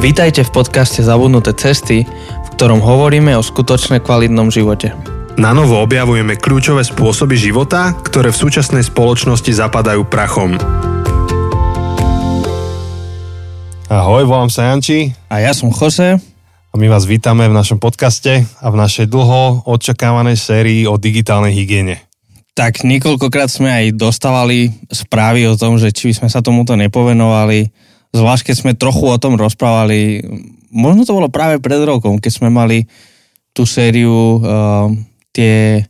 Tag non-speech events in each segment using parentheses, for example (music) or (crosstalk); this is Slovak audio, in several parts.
Vítajte v podcaste Zabudnuté cesty, v ktorom hovoríme o skutočne kvalitnom živote. Na novo objavujeme kľúčové spôsoby života, ktoré v súčasnej spoločnosti zapadajú prachom. Ahoj, volám sa Janči A ja som Jose. a my vás vítame v našom podcaste a v našej dlho očakávanej sérii o digitálnej hygiene. Tak niekoľkokrát sme aj dostávali správy o tom, že či by sme sa tomuto nepovenovali, zvlášť keď sme trochu o tom rozprávali, možno to bolo práve pred rokom, keď sme mali tú sériu uh, tie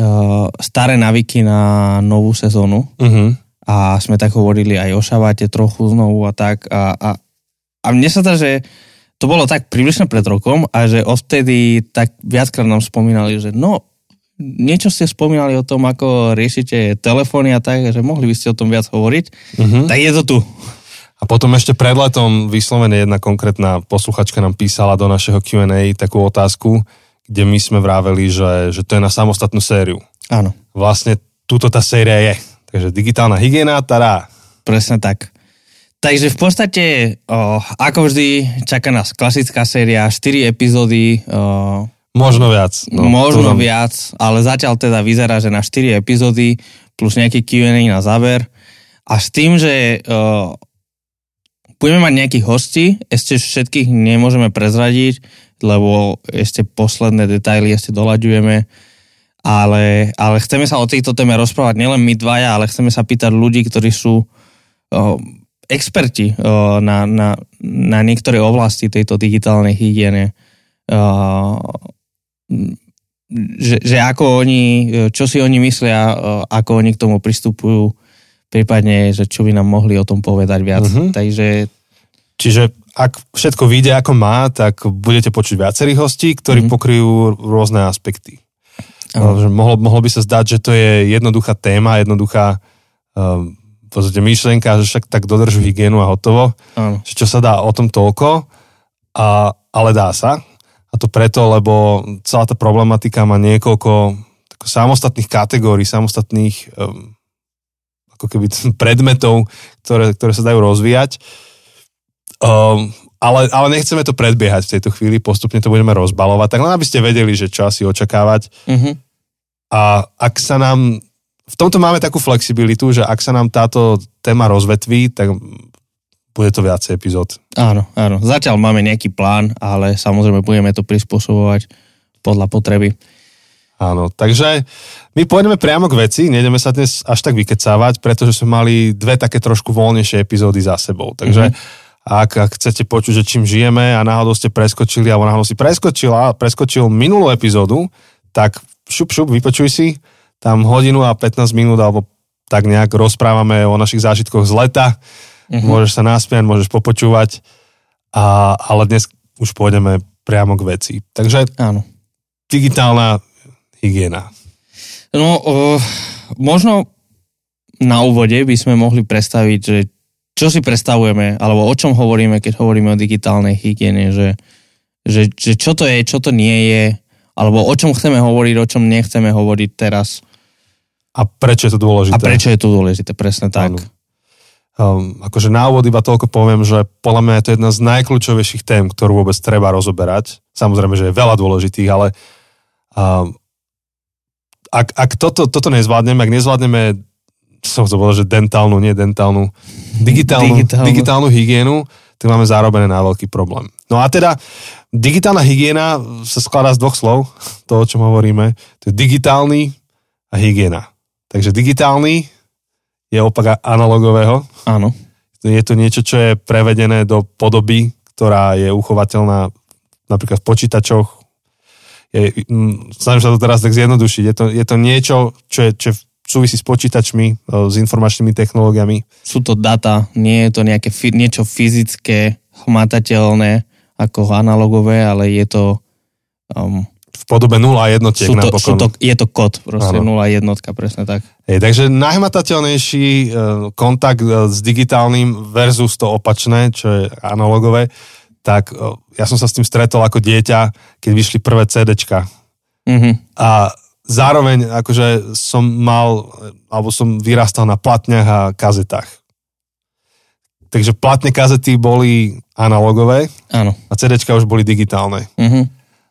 uh, staré navyky na novú sezónu Uh-huh. a sme tak hovorili aj o šabate trochu znovu a tak a, a, a mne sa zdá, že to bolo tak približne pred rokom a že odtedy tak viackrát nám spomínali, že no, niečo ste spomínali o tom, ako riešite telefóny a tak, že mohli by ste o tom viac hovoriť, Uh-huh. tak je to tu. A potom ešte pred letom vyslovene jedna konkrétna posluchačka nám písala do našeho Q&A takú otázku, kde my sme vraveli, že, že to je na samostatnú sériu. Áno, Vlastne túto tá séria je. Takže digitálna hygiena, tará. presne tak. Takže v podstate, o, ako vždy, čaká nás klasická séria, 4 epizódy, o, Možno viac. No, možno tam- viac, ale zatiaľ teda vyzerá, že na 4 epizódy plus nejaký Q&A na záver. A s tým, že budeme mať nejakých hostí, ešte všetkých nemôžeme prezradiť, lebo ešte posledné detaily ešte doľaďujeme, ale, ale chceme sa o tejto téme rozprávať nielen my dvaja, ale chceme sa pýtať ľudí, ktorí sú uh, experti uh, na, na, na niektoré oblasti tejto digitálnej hygiene. Uh, že, že ako oni, čo si oni myslia, ako oni k tomu pristupujú, prípadne, že čo by nám mohli o tom povedať viac. Mhm. Takže Čiže ak všetko vyjde ako má, tak budete počuť viacerých hostí, ktorí Mhm. pokryjú rôzne aspekty. Že mohlo, mohlo by sa zdať, že to je jednoduchá téma, jednoduchá um, v podstate myšlienka, že však tak dodržu hygienu a hotovo. áno, Že čo sa dá o tom toľko, a, ale dá sa. A to preto, lebo celá tá problematika má niekoľko samostatných kategórií, samostatných um, ako keby (laughs) predmetov, ktoré, ktoré sa dajú rozvíjať. Um, ale, ale nechceme to predbiehať v tejto chvíli, postupne to budeme rozbalovať, tak len aby ste vedeli, že čo asi očakávať. uh-huh. A ak sa nám, v tomto máme takú flexibilitu, že ak sa nám táto téma rozvetví, tak bude to viacej epizód. áno, áno. Zatiaľ máme nejaký plán, ale samozrejme budeme to prispôsobovať podľa potreby. Áno, takže my pôjdeme priamo k veci, nejdeme sa dnes až tak vykecávať, pretože sme mali dve také trošku voľnejšie epizódy za sebou. Takže mm-hmm. ak, ak chcete počuť, že čím žijeme a náhodou ste preskočili, alebo náhodou si preskočila, preskočil minulú epizódu, tak šup, šup, vypočuj si, tam hodinu a 15 minút, alebo tak nejak rozprávame o našich zážitkoch z leta, Mhm. môžeš sa naspiať, môžeš popočúvať, a, ale dnes už pôjdeme priamo k veci. Takže Áno. digitálna hygiena. No, uh, možno na úvode by sme mohli predstaviť, že čo si predstavujeme, alebo o čom hovoríme, keď hovoríme o digitálnej hygiene, že, že, že čo to je, čo to nie je, alebo o čom chceme hovoriť, o čom nechceme hovoriť teraz A prečo je to dôležité? a prečo je to dôležité, presne tak. Áno. Um, akože na úvod iba toľko poviem, že podľa mňa je to jedna z najkľúčovejších tém, ktorú vôbec treba rozoberať. Samozrejme, že je veľa dôležitých, ale um, ak, ak toto, toto nezvládneme, ak nezvládneme som chcel povedať, že dentálnu, nie dentálnu, digitálnu, Digitálnu. digitálnu hygienu, tak máme zarobené na veľký problém. No a teda digitálna hygiena sa skladá z dvoch slov, to, o čom hovoríme. To je digitálny a hygiena. Takže digitálny je opak analogového. Áno. Je to niečo, čo je prevedené do podoby, ktorá je uchovateľná napríklad v počítačoch. Je, mm, snažím sa to teraz tak zjednodušiť. Je to, je to niečo, čo, je, čo je súvisí s počítačmi, e, s informačnými technológiami. Sú to data, nie je to nejaké niečo fyzické, hmatateľné ako analogové, ale je to um, V podobe 0 a jednotiek sú to, napokon. sú to, je to kód, proste Áno. 0 jednotka, presne tak. Hej, takže najhmatateľnejší e, kontakt e, s digitálnym versus to opačné, čo je analogové, tak ja som sa s tým stretol ako dieťa, keď vyšli prvé CDčka. Mhm. A zároveň akože som mal, alebo som vyrastal na platniach a kazetách. takže platne kazety boli analogové Áno. a CDčka už boli digitálne. Uh-huh.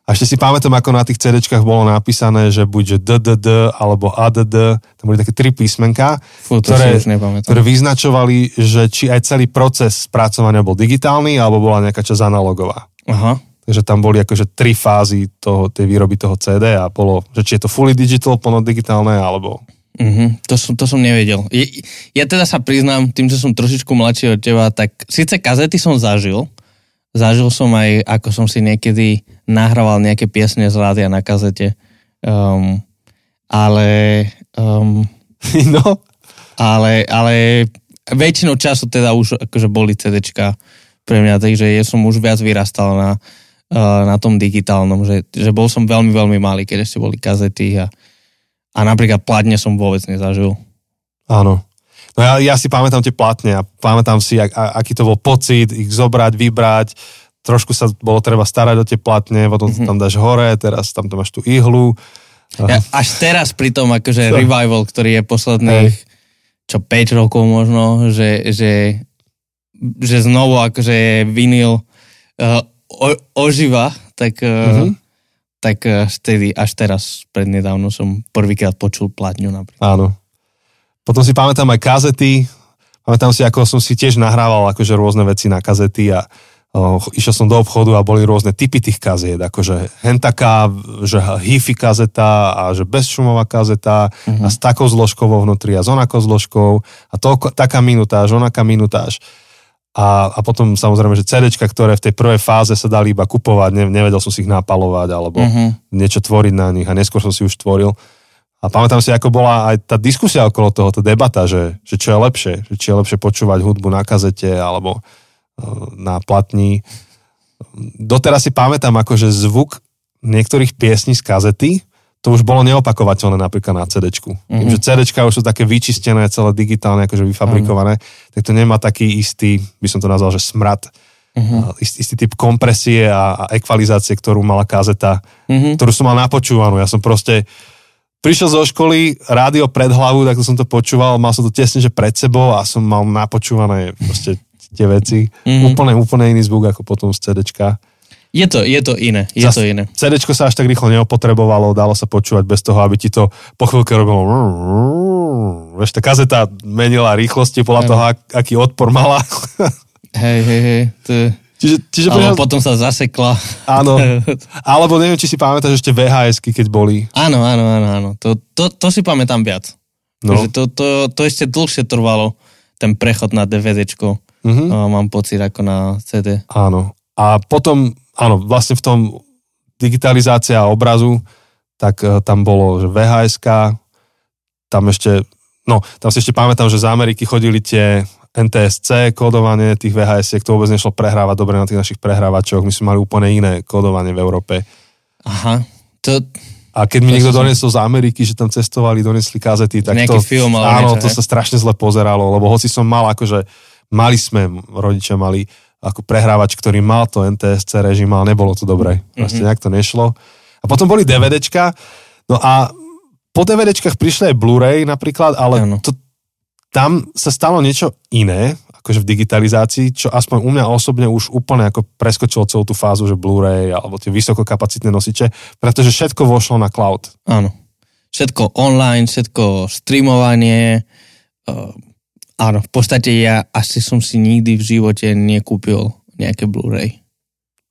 A ešte si pamätám, ako na tých CDčkách bolo napísané, že buď že DDD alebo ADD, tam boli také tri písmenka, Fú, to ktoré, ktoré vyznačovali, že či aj celý proces spracovania bol digitálny, alebo bola nejaká časť analogová. Aha. Takže tam boli akože tri fázy toho, tej výroby toho CD a bolo, že či je to fully digital, plno digitálne, alebo... Uh-huh. To, som, to som nevedel. Je, ja teda sa priznám, tým, že som trošičku mladší od teba, tak síce kazety som zažil, zažil som aj, ako som si niekedy nahrával nejaké piesne z rádia na kazete, um, ale, um, (laughs) No, ale, ale väčšinou času teda už akože boli CDčka pre mňa, takže ja som už viac vyrastal na, uh, na tom digitálnom, že, že bol som veľmi, veľmi malý, keď ešte boli kazety a, a napríklad plátne som vôbec nezažil. áno. No ja, ja si pamätám tie platne a pamätám si, ak, a, aký to bol pocit, ich zobrať, vybrať, trošku sa bolo treba starať o tie platne, potom mm-hmm. tam dáš hore, teraz tam to máš tú ihlu. Ja, až teraz pri tom akože Čo? revival, ktorý je posledných čo 5 rokov možno, že, že, že znovu akože je vinyl uh, o, oživa, tak, uh, Mhm. tak uh, vtedy až teraz prednedávno som prvýkrát počul platňu napríklad. Áno. Potom si pamätám aj kazety, pamätám si, ako som si tiež nahrával akože rôzne veci na kazety a išiel som do obchodu a boli rôzne typy tých kaziet, akože hen taká, že hi-fi kazeta a že bezšumová kazeta mm-hmm. a s takou zložkou vo vnútri a s onakou zložkou a to, taká minutáž, onaká minutáž. A, a potom samozrejme, že CDčka, ktoré v tej prvej fáze sa dali iba kupovať, ne, nevedel som si ich napalovať alebo Mhm. niečo tvoriť na nich a neskôr som si už tvoril. A pamätám si, ako bola aj tá diskusia okolo toho, tá debata, že, že čo je lepšie, že či je lepšie počúvať hudbu na kazete alebo eh, na platni. Doteraz si pamätám, akože zvuk niektorých piesní z kazety, to už bolo neopakovateľné napríklad na CD-čku. Mm-hmm. Tým, že CD-čka už sú také vyčistené, celé digitálne, akože vyfabrikované, tak to nemá taký istý, by som to nazval, že smrad, mm-hmm. istý, istý typ kompresie a, a ekvalizácie, ktorú mala kazeta, Mhm. ktorú som mal napočúvanú. Ja som proste prišiel zo školy, rádio pred hlavu, tak to som to počúval, mal som to tesne, že pred sebou a som mal napočúvané proste tie veci. Mhm. Mm-hmm. Úplne, úplne iný zvuk ako potom z CDčka. Je to, je to iné, je Zas- to iné. CDčko sa až tak rýchlo neopotrebovalo, dalo sa počúvať bez toho, aby ti to po chvíľke robilo vieš, tá kazeta menila rýchlosti podľa Áno. toho, ak, aký odpor mala. (laughs) Hej, hej, hej. To, je- čiže, čiže ale poďal- potom sa zasekla. áno, (laughs) alebo neviem, či si pamätáš ešte VHSky, keď boli. Áno, áno, áno, áno. To, to, to si pamätám viac. No. To, to, to ešte dlhšie trvalo, ten prechod na DVDčko. Mhm. No, mám pocit ako na CD. Áno. A potom, áno, vlastne v tom digitalizácia obrazu, tak eh, tam bolo, že vhs tam ešte, no, tam si ešte pamätám, že z Ameriky chodili tie NTSC kódovanie tých vhs to vôbec nešlo prehrávať dobre na tých našich prehrávačoch, my sme mali úplne iné kódovanie v Európe. Aha. To, A keď mi To niekto som- z Ameriky, že tam cestovali, donesli kazety, tak Nejaký to, film alebo áno, niečo, to hej? sa strašne zle pozeralo, lebo hoci som mal akože, mali sme, rodičia mali ako prehrávač, ktorý mal to NTSC režim, ale nebolo to dobré. Proste Mhm. nejak to nešlo. A potom boli DVDčka, no a po DVDčkách prišli aj Blu-ray napríklad, ale to, tam sa stalo niečo iné, akože v digitalizácii, čo aspoň u mňa osobne už úplne ako preskočilo celú tú fázu, že Blu-ray alebo tie vysokokapacitné nosiče, pretože všetko vošlo na cloud. áno. Všetko online, všetko streamovanie. Áno, v podstate ja asi som si nikdy v živote nekúpil nejaké Blu-ray.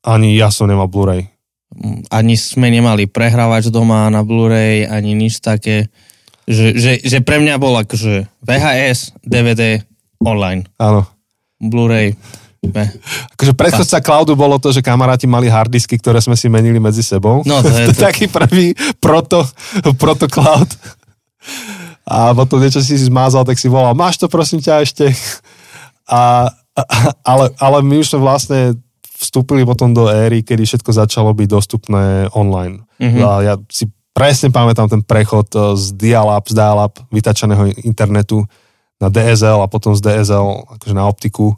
Ani ja som nemal Blu-ray. Mm, Ani sme nemali prehrávač doma na Blu-ray, ani nič také. Že, že, že pre mňa bol akože VHS, DVD, online. Áno. Blu-ray. Ne. Akože predchodca cloudu bolo to, že kamaráti mali hardisky, ktoré sme si menili medzi sebou. No, to je (laughs) to. taký prvý proto, proto cloud. A potom niečo si zmázal, tak si volal, máš to prosím ťa ešte. (laughs) A, a, ale, ale my už sme vlastne vstúpili potom do éry, kedy všetko začalo byť dostupné online. Mhm. A ja si presne pamätám ten prechod eh, z dial-up, z dial-up vytačeného internetu na DSL a potom z DSL akože na optiku.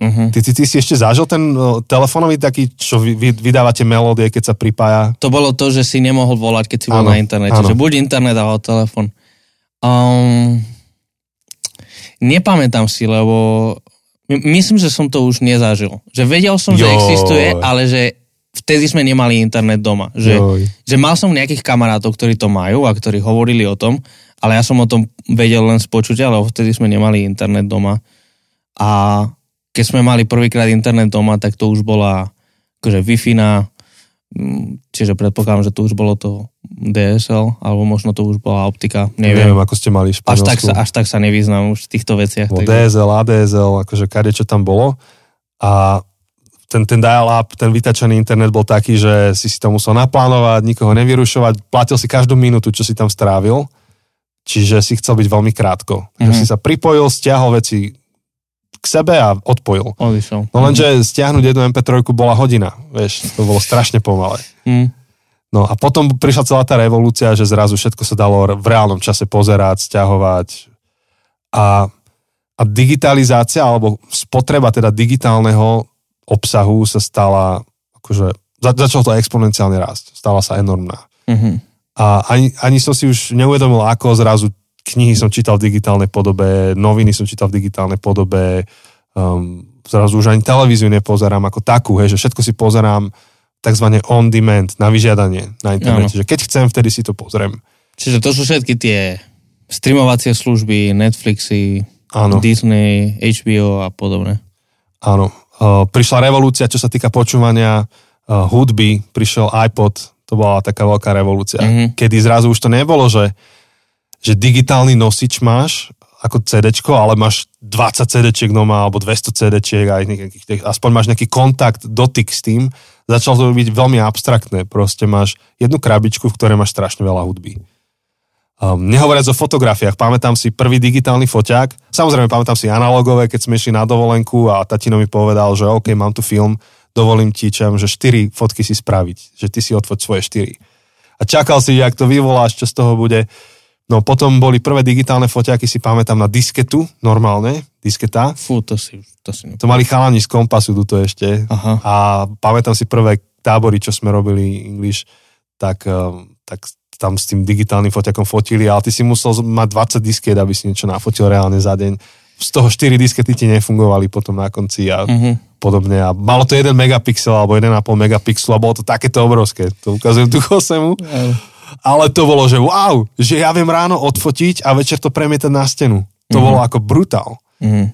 Uh-huh. Ty, ty, ty si ešte zažil ten uh, telefónový taký, čo vy, vy, vydávate melódie, keď sa pripája? To bolo to, že si nemohol volať, keď si bol Áno, na internete. áno. Že buď internet alebo telefon. Um, nepamätám si, lebo My- Myslím, že som to už nezažil. Že vedel som, že Joj. existuje, ale že vtedy sme nemali internet doma. Že, Joj. že mal som nejakých kamarátov, ktorí to majú a ktorí hovorili o tom, ale ja som o tom vedel len z počutia, lebo vtedy sme nemali internet doma. A keď sme mali prvýkrát internet doma, tak to už bola akože Wi-Fi na, mm, čiže predpokladám, že to už bolo to DSL, alebo možno to už bola optika, neviem. Neviem, ako ste mali v Až tak, sa, až tak sa nevyznám už v týchto veciach. Bol takže- DSL, ADSL, akože kade čo tam bolo. A ten, ten dial-up, ten vytačený internet bol taký, že si si to musel naplánovať, nikoho nevyrušovať, platil si každú minútu, čo si tam strávil, čiže si chcel byť veľmi krátko. Takže Mhm. si sa pripojil, stiahol veci k sebe a odpojil. Odišiel. No lenže stiahnuť jednu MP3 bola hodina, vieš, to bolo strašne pomalé. Mm. No a potom prišla celá tá revolúcia, že zrazu všetko sa dalo v reálnom čase pozerať, stiahovať a, a digitalizácia alebo spotreba teda digitálneho obsahu sa stala, akože za, začalo to exponenciálne rásť, stala sa enormná. Mm-hmm. A ani, ani som si už neuvedomil, ako zrazu knihy som čítal v digitálnej podobe, noviny som čítal v digitálnej podobe, um, zrazu už ani televíziu nepozerám ako takú, hej, že všetko si pozerám tzv. on demand, na vyžiadanie na internete, že keď chcem, vtedy si to pozriem. Čiže to sú všetky tie streamovacie služby, Netflixy, Áno, Disney, HBO a podobne. áno. Uh, prišla revolúcia, čo sa týka počúvania uh, hudby, prišiel iPod, to bola taká veľká revolúcia, Mhm. kedy zrazu už to nebolo, že, že digitálny nosič máš ako CDčko, ale máš 20 CDčiek doma alebo 200 CDčiek a aj nejakých, aspoň máš nejaký kontakt, dotyk s tým. Začalo to byť veľmi abstraktné. Proste máš jednu krabičku, v ktorej máš strašne veľa hudby. Um, nehovoriac o fotografiách, pamätám si prvý digitálny foťák. Samozrejme, pamätám si analogové, keď sme išli na dovolenku a tatino mi povedal, že OK, mám tu film, dovolím ti, čo že 4 fotky si spraviť, že ty si odfoť svoje 4. A čakal si, jak to vyvoláš, čo z toho bude. No potom boli prvé digitálne foťáky, si pamätám na disketu, normálne, disketa. Fú, to si, to si To mali chalani z kompasu tuto ešte. Aha. A pamätám si prvé tábory, čo sme robili English, tak, um, tak tam s tým digitálnym foťakom fotili, ale ty si musel mať 20 disket, aby si niečo nafotil reálne za deň. Z toho 4 diskety ti nefungovali potom na konci a Mhm. podobne. A malo to 1 megapixel alebo 1,5 megapixelu a bolo to takéto obrovské. To ukazujem tu Chosemu. Ale to bolo, že wow, že ja viem ráno odfotiť a večer to premietať na stenu. To Mhm. bolo ako brutál. Mhm.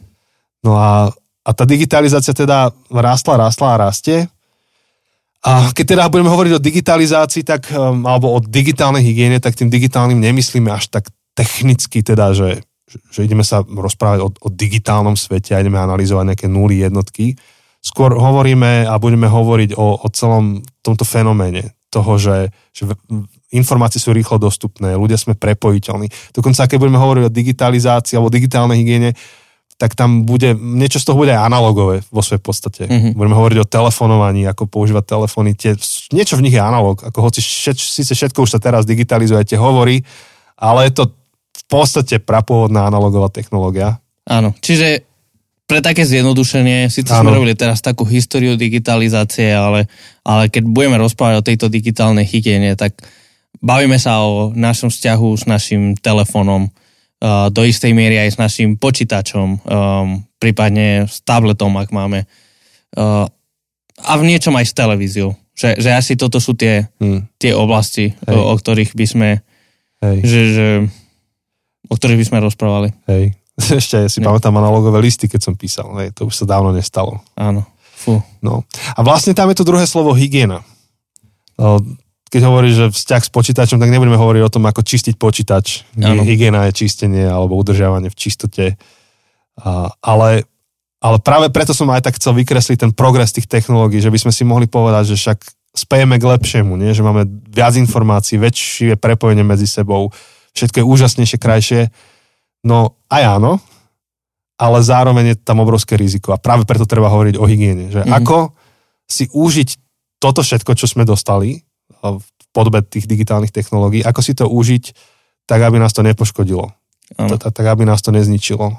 No a, a tá digitalizácia teda rástla, rástla a rastie. A keď teda budeme hovoriť o digitalizácii, tak, um, alebo o digitálnej hygiene, tak tým digitálnym nemyslíme až tak technicky teda, že, že ideme sa rozprávať o, o digitálnom svete a ideme analyzovať nejaké nuly, jednotky. Skôr hovoríme a budeme hovoriť o, o celom tomto fenoméne toho, že, že informácie sú rýchlo dostupné, ľudia sme prepojiteľní. Dokonca, keď budeme hovoriť o digitalizácii alebo digitálnej hygiene, tak tam bude, niečo z toho bude aj analogové vo svojej podstate. Mhm. Mm-hmm. Budeme hovoriť o telefonovaní, ako používať telefóny. Tie, niečo v nich je analog, ako hoci všet, síce všetko už sa teraz digitalizuje, tie hovorí, ale je to v podstate prapôvodná analogová technológia. Áno, čiže pre také zjednodušenie, síce Áno. sme robili teraz takú históriu digitalizácie, ale, ale keď budeme rozprávať o tejto digitálnej hygiene, tak bavíme sa o našom vzťahu s našim telefónom, uh, do istej miery aj s našim počítačom, um, prípadne s tabletom, ak máme. Uh, a v niečom aj s televíziou. Že, že asi toto sú tie, Hm, tie oblasti, Hej. o, o ktorých by sme, hej, že, že, o ktorých by sme rozprávali. hej. (laughs) Ešte ja si Ne. pamätám analogové listy, keď som písal. Hej, to už sa dávno nestalo. Áno. Fú. No. A vlastne tam je to druhé slovo hygiena. Keď hovoríš, že vzťah s počítačom, tak nebudeme hovoriť o tom, ako čistiť počítač. Áno. Hygiena je čistenie alebo udržiavanie v čistote. A, ale, ale práve preto som aj tak chcel vykresliť ten progres tých technológií, že by sme si mohli povedať, že však spejeme k lepšiemu, nie? že máme viac informácií, väčšie prepojenie medzi sebou, všetko je úžasnejšie, krajšie. No aj áno, ale zároveň je tam obrovské riziko a práve preto treba hovoriť o hygiene, že mm-hmm. ako si užiť toto všetko, čo sme dostali v podobe tých digitálnych technológií, ako si to užiť tak, aby nás to nepoškodilo, tak, aby nás to nezničilo.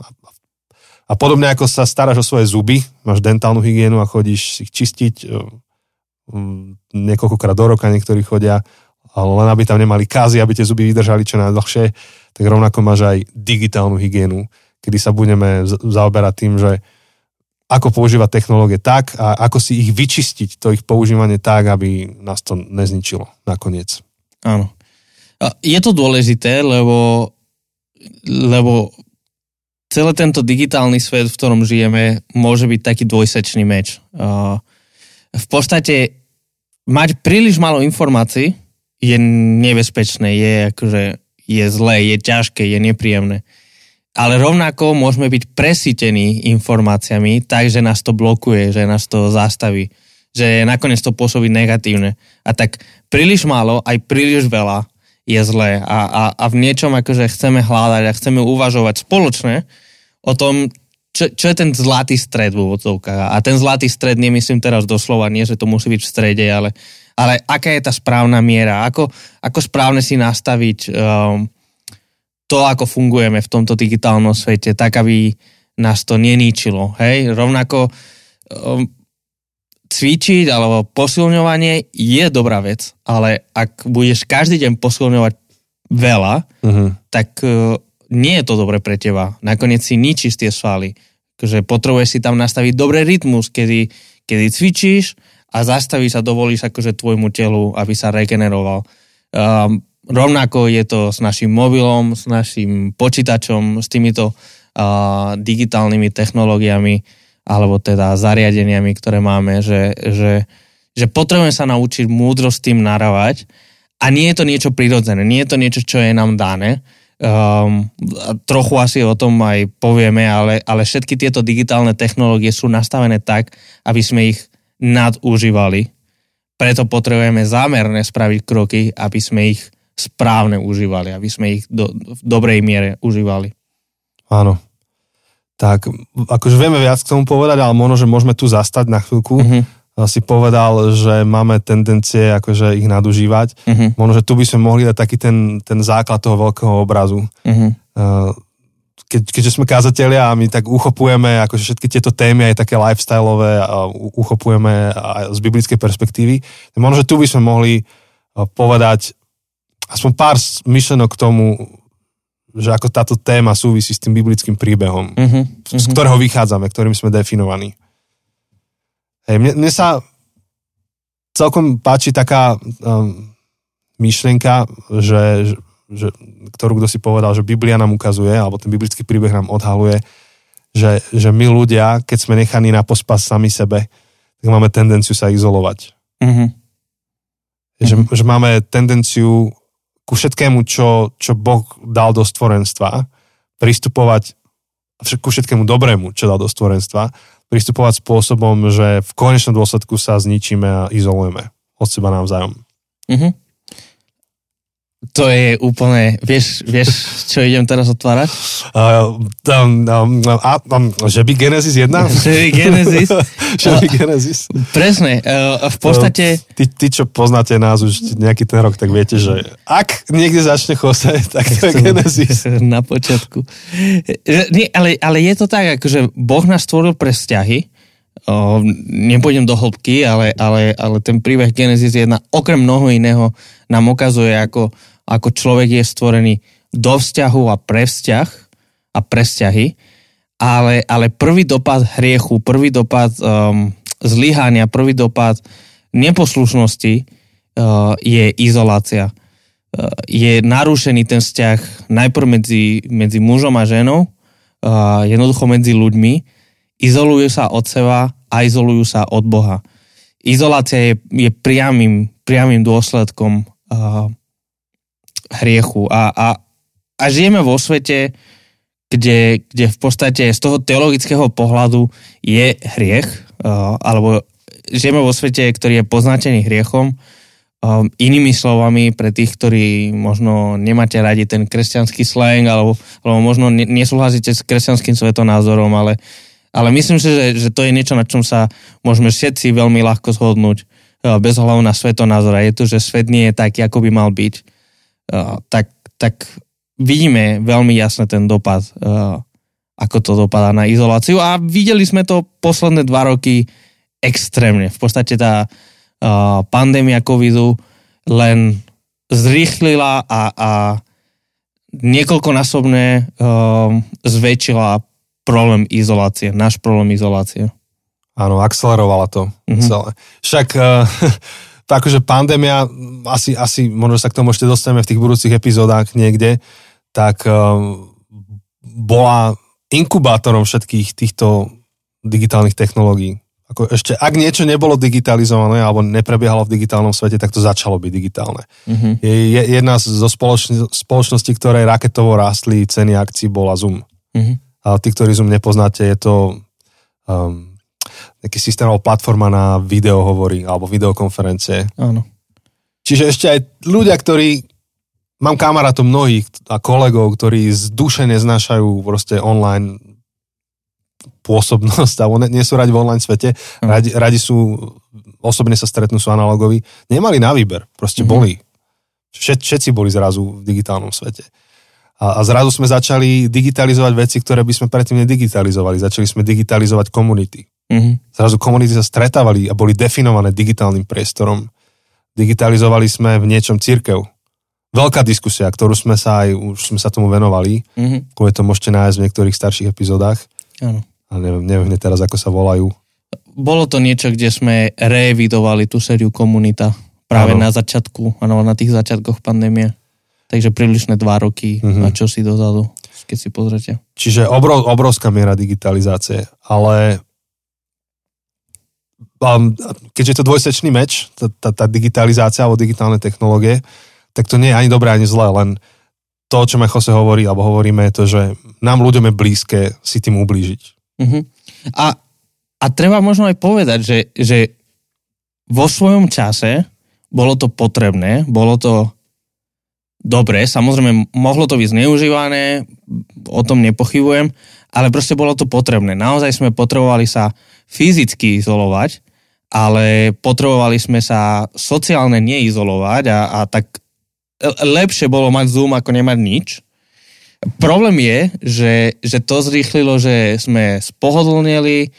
A, podobne ako sa staráš o svoje zuby, máš dentálnu hygienu a chodíš si ich čistiť eh, mm, niekoľkokrát do roka, niektorí chodia, ale len aby tam nemali kázy, aby tie zuby vydržali čo najdlhšie, tak rovnako máš aj digitálnu hygienu, kedy sa budeme zaoberať tým, že ako používať technológie tak a ako si ich vyčistiť, to ich používanie tak, aby nás to nezničilo nakoniec. Áno. Je to dôležité, lebo, lebo celý tento digitálny svet, v ktorom žijeme, môže byť taký dvojsečný meč. V podstate mať príliš málo informácií je nebezpečné, je akože je zlé, je ťažké, je nepríjemné ale rovnako môžeme byť presítení informáciami tak, že nás to blokuje, že nás to zastaví, že nakoniec to pôsobí negatívne. A tak príliš málo, aj príliš veľa je zlé a, a, a v niečom akože chceme hľadať a chceme uvažovať spoločne o tom, čo, čo je ten zlatý stred v úvodzovkách. A ten zlatý stred nemyslím teraz doslova, nie, že to musí byť v strede, ale, ale aká je tá správna miera, ako, ako správne si nastaviť um, to, ako fungujeme v tomto digitálnom svete, tak aby nás to neníčilo. Hej? Rovnako um, cvičiť alebo posilňovanie je dobrá vec, ale ak budeš každý deň posilňovať veľa, uh-huh. tak uh, nie je to dobre pre teba. Nakoniec si ničíš tie svaly. Takže potrebuješ si tam nastaviť dobrý rytmus, kedy, kedy cvičíš a zastavíš a dovolíš akože tvojmu telu, aby sa regeneroval. Um, Rovnako je to s našim mobilom, s našim počítačom, s týmito uh, digitálnymi technológiami alebo teda zariadeniami, ktoré máme, že, že, že potrebujeme sa naučiť múdro s tým naravať a nie je to niečo prirodzené, nie je to niečo, čo je nám dané. Um, trochu asi o tom aj povieme, ale, ale všetky tieto digitálne technológie sú nastavené tak, aby sme ich nadužívali. Preto potrebujeme zámerne spraviť kroky, aby sme ich správne užívali, aby sme ich do, v dobrej miere užívali. Áno. Tak, akože vieme viac k tomu povedať, ale možno, že môžeme tu zastať na chvíľku. Uh-huh. Si povedal, že máme tendencie akože ich nadužívať. Uh-huh. Možno, že tu by sme mohli dať taký ten, ten základ toho veľkého obrazu. Uh-huh. Ke, keďže sme kázatelia a my tak uchopujeme akože všetky tieto témy, aj také lifestyleové, a uchopujeme aj z biblickej perspektívy, možno, že tu by sme mohli povedať aspoň pár myšlenok k tomu, že ako táto téma súvisí s tým biblickým príbehom, uh-huh, uh-huh. z mhm. ktorého vychádzame, ktorým sme definovaní. Hej, mne, mne sa celkom páči taká um, myšlienka, že, že, ktorú kto si povedal, že Biblia nám ukazuje, alebo ten biblický príbeh nám odhaluje, že, že my ľudia, keď sme nechaní na pospas sami sebe, tak máme tendenciu sa izolovať. Uh-huh. Že, uh-huh. že máme tendenciu ku všetkému, čo, čo Boh dal do stvorenstva, pristupovať ku všetkému dobrému, čo dal do stvorenstva, pristupovať spôsobom, že v konečnom dôsledku sa zničíme a izolujeme od seba navzájom. Mm-hmm. To je úplne, vieš, vieš, čo idem teraz otvárať? Uh, um, um, um, um, že by Genesis 1? (laughs) že by Genesis. (laughs) že by Genesis. Presne, uh, v podstate... Uh, ty, ty, čo poznáte nás už nejaký ten rok, tak viete, že ak niekde začne Jose, (laughs) tak to je Genesis. Na počiatku. Nie, ale, ale je to tak, akože Boh nás stvoril pre vzťahy, O, nepôjdem do hĺbky, ale, ale, ale ten príbeh Genesis 1 okrem mnoho iného nám ukazuje, ako, ako človek je stvorený do vzťahu a pre vzťah a pre vzťahy, ale, ale prvý dopad hriechu, prvý dopad um, zlyhania, prvý dopad neposlušnosti uh, je izolácia. Uh, je narušený ten vzťah najprv medzi, medzi mužom a ženou, uh, jednoducho medzi ľuďmi, izolujú sa od seba a izolujú sa od Boha. Izolácia je, je priamým, priamým dôsledkom uh, hriechu a, a, a žijeme vo svete, kde, kde v podstate z toho teologického pohľadu je hriech, uh, alebo žijeme vo svete, ktorý je poznačený hriechom. Um, inými slovami, pre tých, ktorí možno nemáte radi ten kresťanský slang, alebo, alebo možno nesúhlasíte s kresťanským svetonázorom, ale ale myslím si, že, že to je niečo, na čom sa môžeme všetci veľmi ľahko zhodnúť eh, bez hľadu na svetonázor. Je to, že svet nie je taký, ako by mal byť. Eh, tak, tak vidíme veľmi jasne ten dopad, eh, ako to dopadá na izoláciu. A videli sme to posledné dva roky extrémne. V podstate tá pandémia covidu len zrýchlila a, a niekoľkonásobne zväčšila problém izolácie, náš problém izolácie. Áno, akcelerovala to mm-hmm. celé. Však uh, (laughs) akože pandémia, asi, asi možno sa k tomu ešte dostaneme v tých budúcich epizódach niekde, tak uh, bola inkubátorom všetkých týchto digitálnych technológií. Ako ešte, ak niečo nebolo digitalizované alebo neprebiehalo v digitálnom svete, tak to začalo byť digitálne. Mm-hmm. Je, je, jedna zo spoločn- spoločností, ktoré raketovo rástli ceny akcií, bola Zoom. Mm-hmm. A tí, ktorí Zoom nepoznáte, je to um, nejaký systém alebo platforma na videohovory alebo videokonferencie. Áno. Čiže ešte aj ľudia, ktorí mám kamarátov mnohých a kolegov, ktorí z duše neznášajú proste online pôsobnosť, alebo nie sú radi v online svete, mm. radi, radi sú, osobne sa stretnú, sú analogoví, nemali na výber, proste mm. boli. Všet, všetci boli zrazu v digitálnom svete. A, a zrazu sme začali digitalizovať veci, ktoré by sme predtým nedigitalizovali. Začali sme digitalizovať komunity. Mm-hmm. Zrazu komunity sa stretávali a boli definované digitálnym priestorom. Digitalizovali sme v niečom církev. Veľká diskusia, ktorú sme sa aj, už sme sa tomu venovali. Mm-hmm. Kvôli to môžete nájsť v niektorých starších epizódach. Áno a neviem, neviem teraz, ako sa volajú. Bolo to niečo, kde sme revidovali tú sériu komunita práve ano. na začiatku, ano, na tých začiatkoch pandémie. Takže prílišné dva roky mm-hmm. a čo si dozadu, keď si pozrete. Čiže obrov, obrovská miera digitalizácie, ale um, keďže je to dvojsečný meč, tá, tá, tá digitalizácia alebo digitálne technológie, tak to nie je ani dobré, ani zlé, len to, čo ma Jose hovorí, alebo hovoríme, je to, že nám ľuďom je blízke si tým ublížiť. Uh-huh. A, a treba možno aj povedať, že, že vo svojom čase bolo to potrebné, bolo to dobré, samozrejme mohlo to byť zneužívané, o tom nepochybujem, ale proste bolo to potrebné. Naozaj sme potrebovali sa fyzicky izolovať, ale potrebovali sme sa sociálne neizolovať a, a tak lepšie bolo mať Zoom ako nemať nič. Problém je, že, že to zrýchlilo, že sme spohodlnili,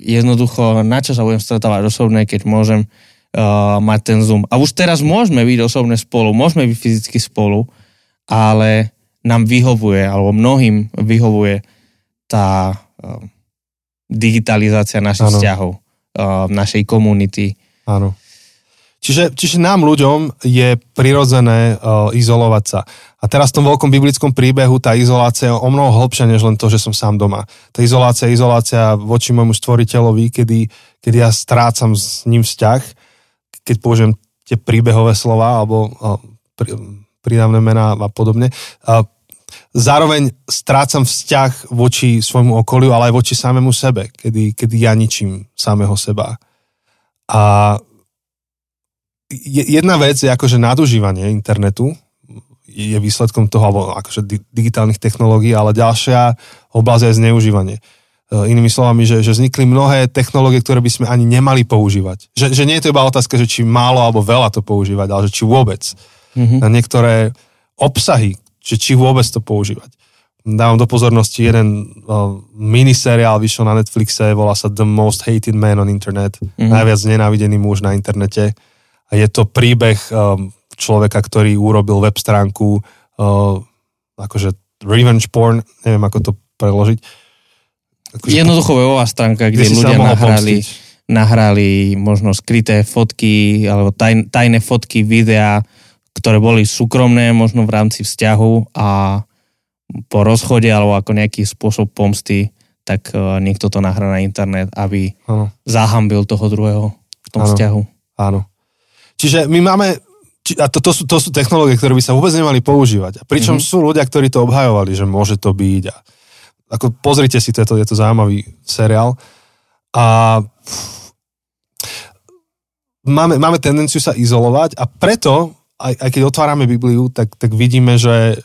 jednoducho na čo sa budem stretávať osobne, keď môžem uh, mať ten Zoom. A už teraz môžeme byť osobne spolu, môžeme byť fyzicky spolu, ale nám vyhovuje, alebo mnohým vyhovuje tá uh, digitalizácia našich ano. vzťahov, uh, našej komunity. Áno. Čiže, čiže nám ľuďom je prirodzené uh, izolovať sa. A teraz v tom veľkom biblickom príbehu tá izolácia je o mnoho hlbšia, než len to, že som sám doma. Tá izolácia je izolácia voči môjmu stvoriteľovi, kedy, kedy ja strácam s ním vzťah, keď použijem tie príbehové slova alebo uh, pri, pridávne mená a podobne. Uh, zároveň strácam vzťah voči svojmu okoliu, ale aj voči samému sebe, kedy, kedy ja ničím samého seba. A jedna vec je akože nadužívanie internetu, je výsledkom toho, alebo akože digitálnych technológií, ale ďalšia oblasť je zneužívanie. E, inými slovami, že, že vznikli mnohé technológie, ktoré by sme ani nemali používať. Že, že nie je to iba otázka, že či málo alebo veľa to používať, ale že či vôbec. Mm-hmm. Na niektoré obsahy, že či vôbec to používať. Dávam do pozornosti jeden uh, miniseriál, vyšiel na Netflixe, volá sa The Most Hated Man on Internet. Mm-hmm. Najviac nenávidený muž na internete a je to príbeh um, človeka, ktorý urobil web stránku uh, akože revenge porn, neviem ako to preložiť. Akože Jednoducho webová stránka, kde, kde ľudia nahrali, nahrali možno skryté fotky alebo taj, tajné fotky, videá, ktoré boli súkromné možno v rámci vzťahu a po rozchode alebo ako nejaký spôsob pomsty, tak uh, niekto to nahrá na internet, aby ano. zahambil toho druhého v tom ano. vzťahu. Áno. Čiže my máme, a to, to, sú, to sú technológie, ktoré by sa vôbec nemali používať. A pričom mm-hmm. sú ľudia, ktorí to obhajovali, že môže to byť. A, ako pozrite si, to je to, je to zaujímavý seriál. A máme, máme tendenciu sa izolovať a preto, aj, aj keď otvárame Bibliu, tak, tak vidíme, že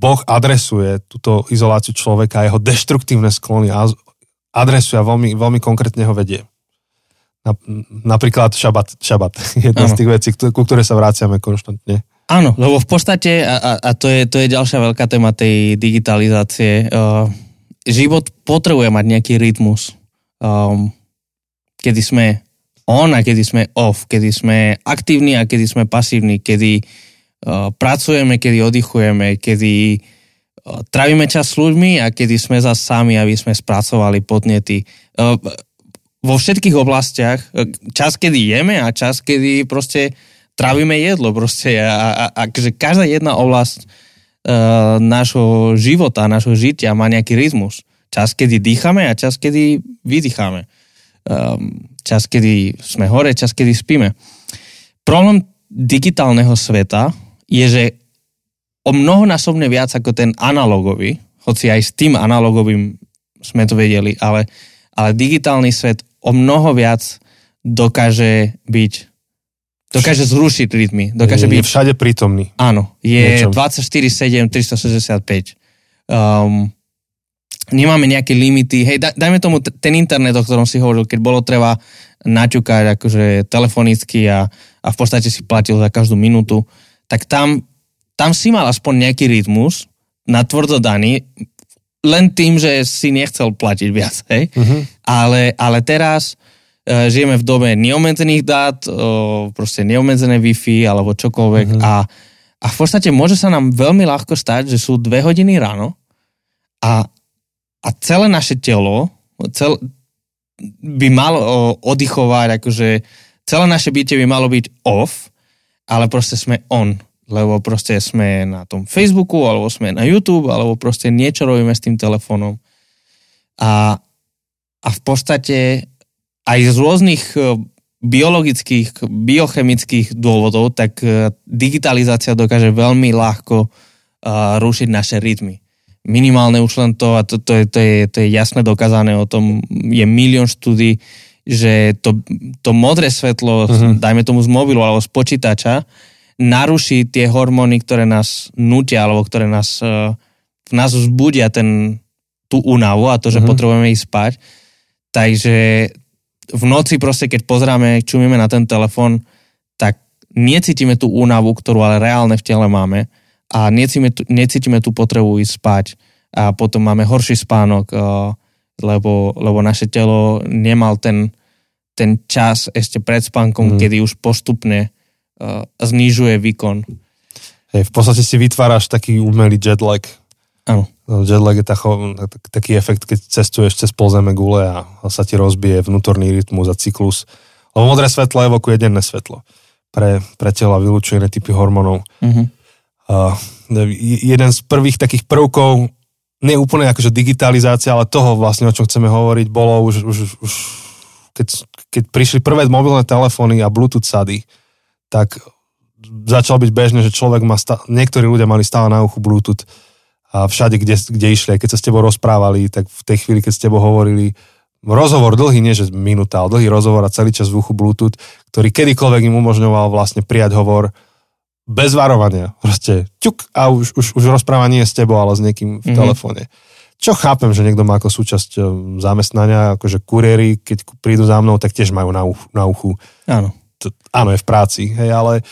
Boh adresuje túto izoláciu človeka a jeho deštruktívne sklony a adresuje a veľmi, veľmi konkrétne ho vedie. Napríklad šabat, šabat. (laughs) Jedna ano. z tých vecí, ku ktorej sa vraciame konštantne. Áno, lebo v podstate, a, a, a to, je, to je ďalšia veľká téma tej digitalizácie, uh, život potrebuje mať nejaký rytmus. Um, kedy sme on a kedy sme off, kedy sme aktívni a kedy sme pasívni, kedy uh, pracujeme, kedy oddychujeme, kedy uh, trávime čas s ľuďmi a kedy sme zase sami, aby sme spracovali podnety. Uh, vo všetkých oblastiach, čas, kedy jeme a čas, kedy proste trávime jedlo proste a, a, a každá jedna oblasť uh, nášho života, nášho žitia má nejaký rytmus. Čas, kedy dýchame a čas, kedy vydýchame. Um, čas, kedy sme hore, čas, kedy spíme. Problém digitálneho sveta je, že o mnohonásobne viac ako ten analogový, hoci aj s tým analogovým sme to vedeli, ale, ale digitálny svet o mnoho viac dokáže byť dokáže zrušiť rytmy. Dokáže je, byť... všade prítomný. Áno, je 24-7, 365. Um, nemáme nejaké limity. Hej, dajme tomu t- ten internet, o ktorom si hovoril, keď bolo treba naťukať akože telefonicky a, a v podstate si platil za každú minútu, tak tam tam si mal aspoň nejaký rytmus na tvrdo daný, len tým, že si nechcel platiť viac, hej? Uh-huh. Ale, ale teraz uh, žijeme v dobe neobmedzených dát, uh, proste neobmedzené Wi-Fi alebo čokoľvek uh-huh. a, a v podstate môže sa nám veľmi ľahko stať, že sú dve hodiny ráno a, a celé naše telo cel, by malo oddychovať, akože celé naše bytie by malo byť off, ale proste sme on lebo proste sme na tom Facebooku, alebo sme na YouTube, alebo proste niečo robíme s tým telefónom. A, a v podstate aj z rôznych e, biologických, biochemických dôvodov, tak e, digitalizácia dokáže veľmi ľahko uh, rušiť naše rytmy. Minimálne už len to, a to, to, je, to, je, to je jasne dokázané, o tom je milión štúdí, že to, to modré svetlo, uh-huh. dajme tomu z mobilu alebo z počítača, naruší tie hormóny, ktoré nás nutia, alebo ktoré nás, uh, nás vzbudia ten, tú únavu a to, že mm-hmm. potrebujeme ísť spať. Takže v noci proste, keď pozráme, čumíme na ten telefon, tak necítime tú únavu, ktorú ale reálne v tele máme a necítime, necítime tú potrebu ísť spať a potom máme horší spánok, uh, lebo, lebo naše telo nemal ten, ten čas ešte pred spánkom, mm. kedy už postupne uh, znižuje výkon. Hej, v podstate si vytváraš taký umelý jetlag. Áno. No, jetlag je tacho, taký efekt, keď cestuješ cez polzeme gule a sa ti rozbije vnútorný rytmus a cyklus. Lebo modré svetlo evokuje denné svetlo. Pre, pre tela vylúčuje iné typy hormónov. Uh-huh. Uh, jeden z prvých takých prvkov, nie úplne akože digitalizácia, ale toho vlastne, o čom chceme hovoriť, bolo už, už, už keď, keď prišli prvé mobilné telefóny a Bluetooth sady, tak začalo byť bežné, že človek má, stá... niektorí ľudia mali stále na uchu Bluetooth a všade, kde, kde išli, keď sa s tebou rozprávali, tak v tej chvíli, keď s tebou hovorili, rozhovor dlhý, nie že minúta, ale dlhý rozhovor a celý čas v uchu Bluetooth, ktorý kedykoľvek im umožňoval vlastne prijať hovor bez varovania. Proste ťuk a už, už, už rozprávanie je s tebou, ale s niekým v mm-hmm. telefóne. Čo chápem, že niekto má ako súčasť e, zamestnania, akože kuriéri, keď prídu za mnou, tak tiež majú na, uchu, na uchu. Áno to, áno, je v práci, hej, ale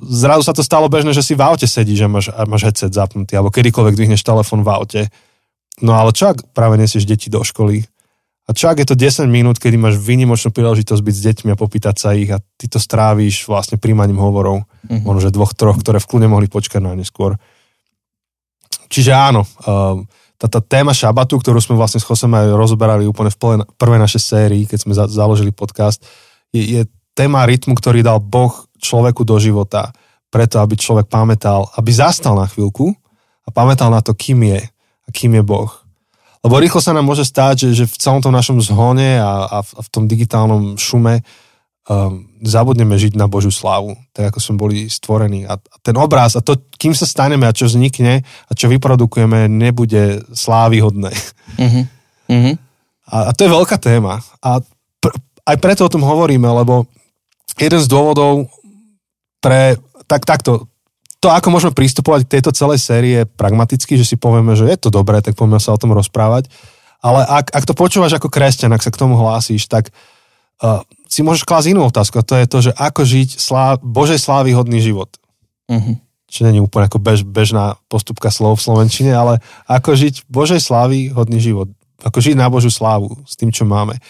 zrazu sa to stalo bežné, že si v aute sedíš a máš, a máš headset zapnutý, alebo kedykoľvek dvihneš telefon v aute. No ale čo ak práve nesieš deti do školy? A čo ak je to 10 minút, kedy máš výnimočnú príležitosť byť s deťmi a popýtať sa ich a ty to strávíš vlastne príjmaním hovorov, mm-hmm. možno že dvoch, troch, ktoré v kľude mohli počkať na neskôr. Čiže áno, uh, tá, tá téma šabatu, ktorú sme vlastne s Chosem aj rozoberali úplne v prvej našej sérii, keď sme za, založili podcast, je, je téma rytmu, ktorý dal Boh človeku do života, preto aby človek pamätal, aby zastal na chvíľku a pamätal na to, kým je a kým je Boh. Lebo rýchlo sa nám môže stáť, že, že v celom tom našom zhone a, a, v, a v tom digitálnom šume um, zabudneme žiť na Božiu slávu, tak ako sme boli stvorení. A, a ten obraz a to, kým sa staneme a čo vznikne a čo vyprodukujeme, nebude slávyhodné. Uh-huh. Uh-huh. A, a to je veľká téma. A pr- aj preto o tom hovoríme, lebo jeden z dôvodov pre, tak takto, to, ako môžeme pristupovať k tejto celej série pragmaticky, že si povieme, že je to dobré, tak poďme sa o tom rozprávať. Ale ak, ak to počúvaš ako kresťan, ak sa k tomu hlásíš, tak uh, si môžeš klásť inú otázku. A to je to, že ako žiť slá, Božej slávy hodný život. Uh-huh. Čiže není úplne ako bež, bežná postupka slov v Slovenčine, ale ako žiť Božej slávy hodný život. Ako žiť na Božú slávu s tým, čo máme.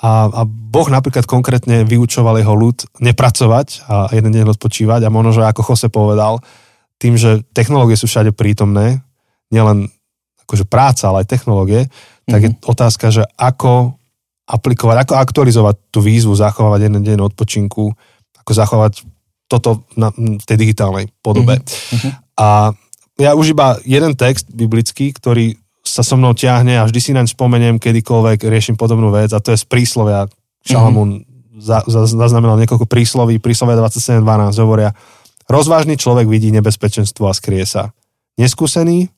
A, a Boh napríklad konkrétne vyučoval jeho ľud nepracovať a jeden deň odpočívať a možno, že ako Jose povedal, tým, že technológie sú všade prítomné, nielen akože práca, ale aj technológie, tak mm-hmm. je mhm. otázka, že ako, aplikovať, ako aktualizovať tú výzvu, zachovávať jeden deň odpočinku, ako zachovať toto na, v tej digitálnej podobe. Mm-hmm. A ja už iba jeden text biblický, ktorý sa so mnou ťahne a vždy si naň spomeniem, kedykoľvek riešim podobnú vec a to je z príslovia. Šalamún mm-hmm. za, za, zaznamenal niekoľko prísloví, príslovia 27.12 hovoria, rozvážny človek vidí nebezpečenstvo a skrie sa. Neskúsený,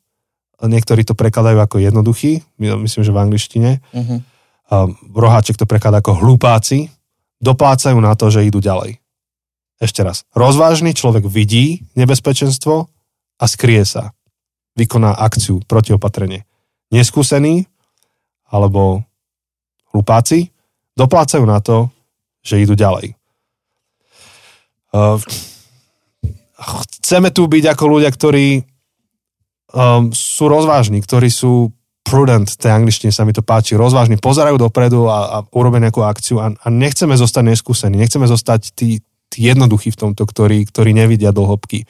niektorí to prekladajú ako jednoduchý, myslím, že v angličtine, mm-hmm roháček to prekladá ako hlupáci, doplácajú na to, že idú ďalej. Ešte raz. Rozvážny človek vidí nebezpečenstvo a skrie sa. Vykoná akciu, protiopatrenie. Neskúsený alebo hlupáci doplácajú na to, že idú ďalej. Chceme tu byť ako ľudia, ktorí um, sú rozvážni, ktorí sú prudent, tej angličtine sa mi to páči, rozvážni, pozerajú dopredu a, a urobia nejakú akciu a, a nechceme zostať neskúsení, nechceme zostať tí, tí jednoduchí v tomto, ktorí, ktorí nevidia do hĺbky.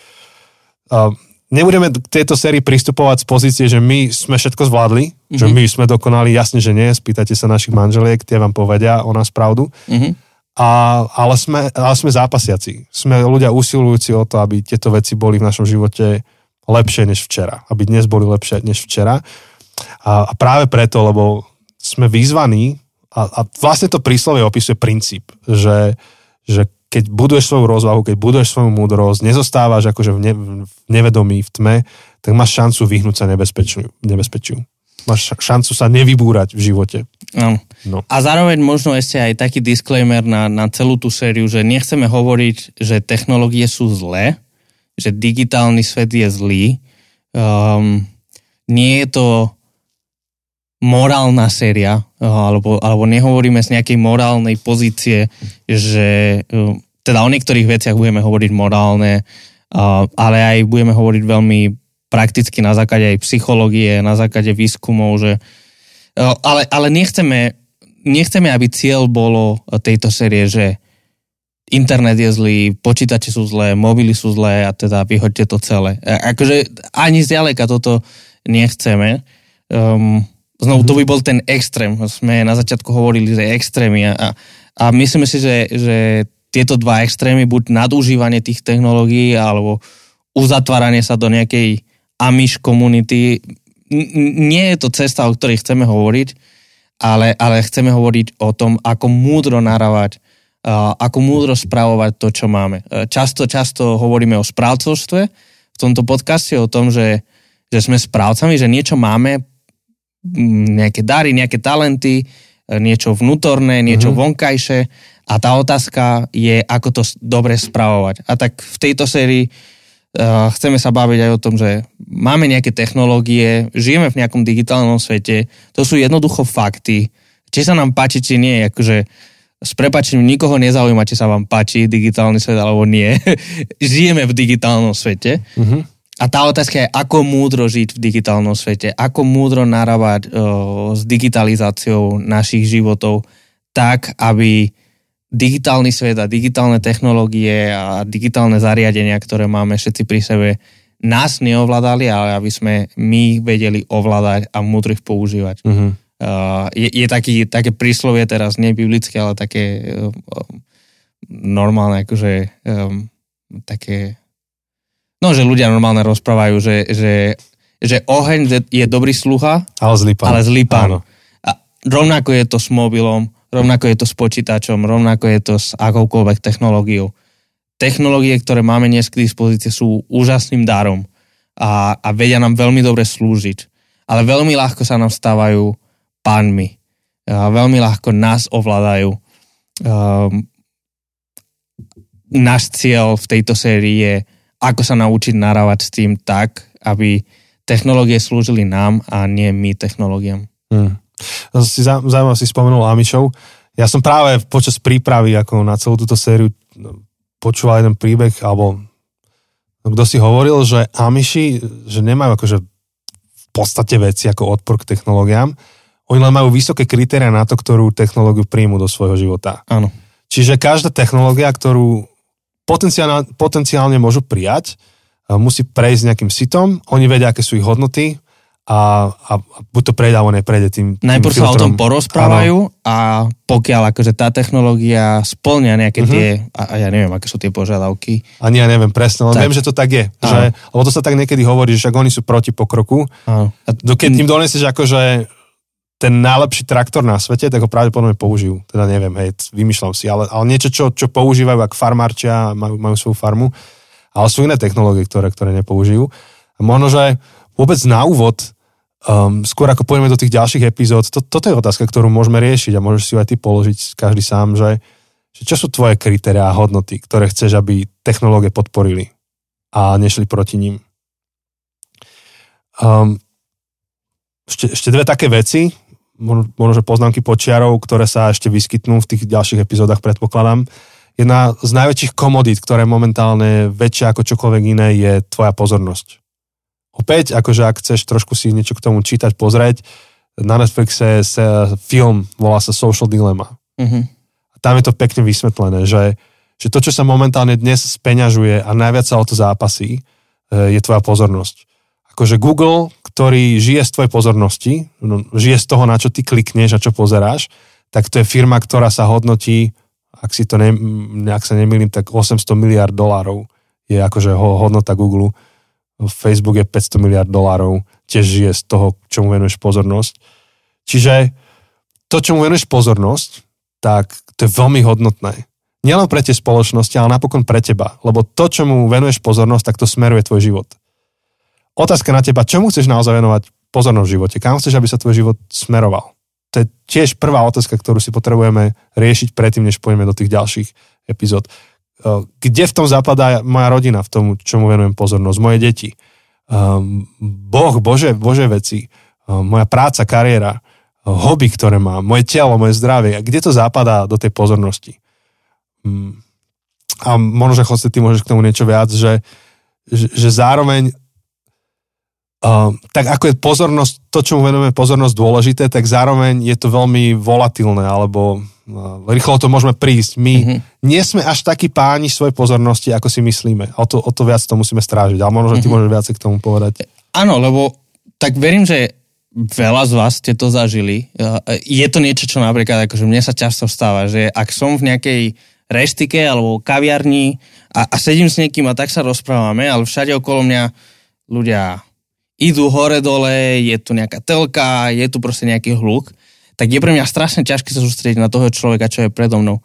Uh, nebudeme k tejto sérii pristupovať z pozície, že my sme všetko zvládli, mm-hmm. že my sme dokonali, jasne, že nie, spýtate sa našich manželiek, tie vám povedia o nás pravdu. Mm-hmm. A, ale, sme, ale sme zápasiaci. Sme ľudia usilujúci o to, aby tieto veci boli v našom živote lepšie než včera. Aby dnes boli lepšie než včera. A, a práve preto, lebo sme vyzvaní, a, a vlastne to príslovie opisuje princíp, že, že keď buduješ svoju rozvahu, keď buduješ svoju múdrosť, nezostávaš akože v, ne, v nevedomí, v tme, tak máš šancu vyhnúť sa nebezpečiu. nebezpečiu. Máš šancu sa nevybúrať v živote. No. No. A zároveň možno ešte aj taký disclaimer na, na celú tú sériu, že nechceme hovoriť, že technológie sú zlé, že digitálny svet je zlý. Um, nie je to morálna séria, eh, alebo, alebo nehovoríme z nejakej morálnej pozície, že eh, teda o niektorých veciach budeme hovoriť morálne, eh, ale aj budeme hovoriť veľmi prakticky na základe aj psychológie, na základe výskumov, že ale, ale nechceme, nechceme, aby cieľ bolo tejto série, že internet je zlý, počítače sú zlé, mobily sú zlé a teda vyhoďte to celé. Akože ani zďaleka toto nechceme. Um, Znovu, to by bol ten extrém. Sme na začiatku hovorili, že extrémy a, a myslím si, že, že tieto dva extrémy, buď nadužívanie tých technológií alebo uzatváranie sa do nejakej amish komunity, nie je to cesta, o ktorej chceme hovoriť, ale, ale chceme hovoriť o tom, ako múdro naravať, ako múdro spravovať to, čo máme. Často, často hovoríme o správcovstve v tomto podcaste, o tom, že, že sme správcami, že niečo máme, nejaké dary, nejaké talenty, e, niečo vnútorné, niečo mm-hmm. vonkajšie a tá otázka je, ako to dobre spravovať. A tak v tejto sérii uh, chceme sa baviť aj o tom, že máme nejaké technológie, žijeme v nejakom digitálnom svete, to sú jednoducho fakty. Či sa nám páči, či nie, akože s prepačením nikoho nezaujíma, či sa vám páči digitálny svet alebo nie. (laughs) žijeme v digitálnom svete. Mm-hmm. A tá otázka je, ako múdro žiť v digitálnom svete, ako múdro narábať uh, s digitalizáciou našich životov tak, aby digitálny svet a digitálne technológie a digitálne zariadenia, ktoré máme všetci pri sebe, nás neovládali, ale aby sme my vedeli ovládať a múdro ich používať. Uh-huh. Uh, je, je taký, také príslovie teraz, nie biblické, ale také uh, normálne, akože um, také No, že ľudia normálne rozprávajú, že, že, že oheň je dobrý sluha, ale zlý pán. Ale zlý pán. A rovnako je to s mobilom, rovnako je to s počítačom, rovnako je to s akoukoľvek technológiou. Technológie, ktoré máme dnes k dispozícii, sú úžasným darom a, a vedia nám veľmi dobre slúžiť. Ale veľmi ľahko sa nám stávajú pánmi. A veľmi ľahko nás ovládajú. Um, náš cieľ v tejto sérii je ako sa naučiť narávať s tým tak, aby technológie slúžili nám a nie my technológiám. Hmm. Si zaujímavé si spomenul Amišov. Ja som práve počas prípravy ako na celú túto sériu no, počúval jeden príbeh, alebo kto si hovoril, že Amiši, že nemajú akože v podstate veci ako odpor k technológiám, oni len majú vysoké kritéria na to, ktorú technológiu príjmu do svojho života. Áno. Čiže každá technológia, ktorú potenciálne, potenciálne môžu prijať, musí prejsť nejakým sitom, oni vedia, aké sú ich hodnoty a, a buď to prejde, alebo neprejde tým, tým Najprv filtrom. sa o tom porozprávajú a pokiaľ akože tá technológia splňa nejaké Mhm. tie, a, a ja neviem, aké sú tie požiadavky. Ani ja neviem presne, len Tak. viem, že to tak je. Áno. Že, lebo to sa tak niekedy hovorí, že však oni sú proti pokroku. Áno. A keď tým donesieš akože ten najlepší traktor na svete, tak ho pravdepodobne použijú. Teda neviem, hej, vymýšľam si, ale, ale niečo, čo, čo používajú, ak farmárčia, majú, majú svoju farmu, ale sú iné technológie, ktoré, ktoré nepoužijú. A možno, že vôbec na úvod, um, skôr ako pôjdeme do tých ďalších epizód, to, toto je otázka, ktorú môžeme riešiť a môžeš si ju aj ty položiť každý sám, že, že čo sú tvoje kritériá a hodnoty, ktoré chceš, aby technológie podporili a nešli proti ním. Um, ešte, ešte dve také veci, možno, že poznámky počiarov, ktoré sa ešte vyskytnú v tých ďalších epizódach, predpokladám. Jedna z najväčších komodít, ktoré momentálne väčšia ako čokoľvek iné, je tvoja pozornosť. Opäť, akože ak chceš trošku si niečo k tomu čítať, pozrieť, na Netflixe sa film, volá sa Social Dilemma. A tam je to pekne vysvetlené, že, že to, čo sa momentálne dnes speňažuje a najviac sa o to zápasí, e, je tvoja pozornosť. Akože Google, ktorý žije z tvojej pozornosti, no, žije z toho, na čo ty klikneš a čo pozeráš, tak to je firma, ktorá sa hodnotí, ak si to ne, ak sa nemýlim, tak 800 miliard dolárov je akože ho, hodnota Google. Facebook je 500 miliard dolárov, tiež žije z toho, čomu venuješ pozornosť. Čiže to, čomu venuješ pozornosť, tak to je veľmi hodnotné. Nielen pre tie spoločnosti, ale napokon pre teba. Lebo to, čomu venuješ pozornosť, tak to smeruje tvoj život. Otázka na teba, čomu chceš naozaj venovať pozornosť v živote? Kam chceš, aby sa tvoj život smeroval? To je tiež prvá otázka, ktorú si potrebujeme riešiť predtým, než pôjdeme do tých ďalších epizód. Kde v tom zapadá moja rodina, v tom, čomu venujem pozornosť, moje deti, um, Boh, Bože, Bože veci, um, moja práca, kariéra, hobby, ktoré mám, moje telo, moje zdravie, a kde to zapadá do tej pozornosti. Um, a možno, že ty môžeš k tomu niečo viac, že, že zároveň Uh, tak ako je pozornosť, to, čo mu venujeme pozornosť dôležité, tak zároveň je to veľmi volatilné, alebo uh, rýchlo to môžeme prísť. My Mhm. mm-hmm. nie sme až takí páni svojej pozornosti, ako si myslíme. O to, o to viac to musíme strážiť. Ale možno, že ty Mhm. môžeš viac k tomu povedať. Áno, lebo tak verím, že veľa z vás ste to zažili. Je to niečo, čo napríklad, akože mne sa často stáva, že ak som v nejakej reštike alebo kaviarni a, a sedím s niekým a tak sa rozprávame, ale všade okolo mňa ľudia idú hore-dole, je tu nejaká telka, je tu proste nejaký hluk, tak je pre mňa strašne ťažké sa sústrediť na toho človeka, čo je predo mnou.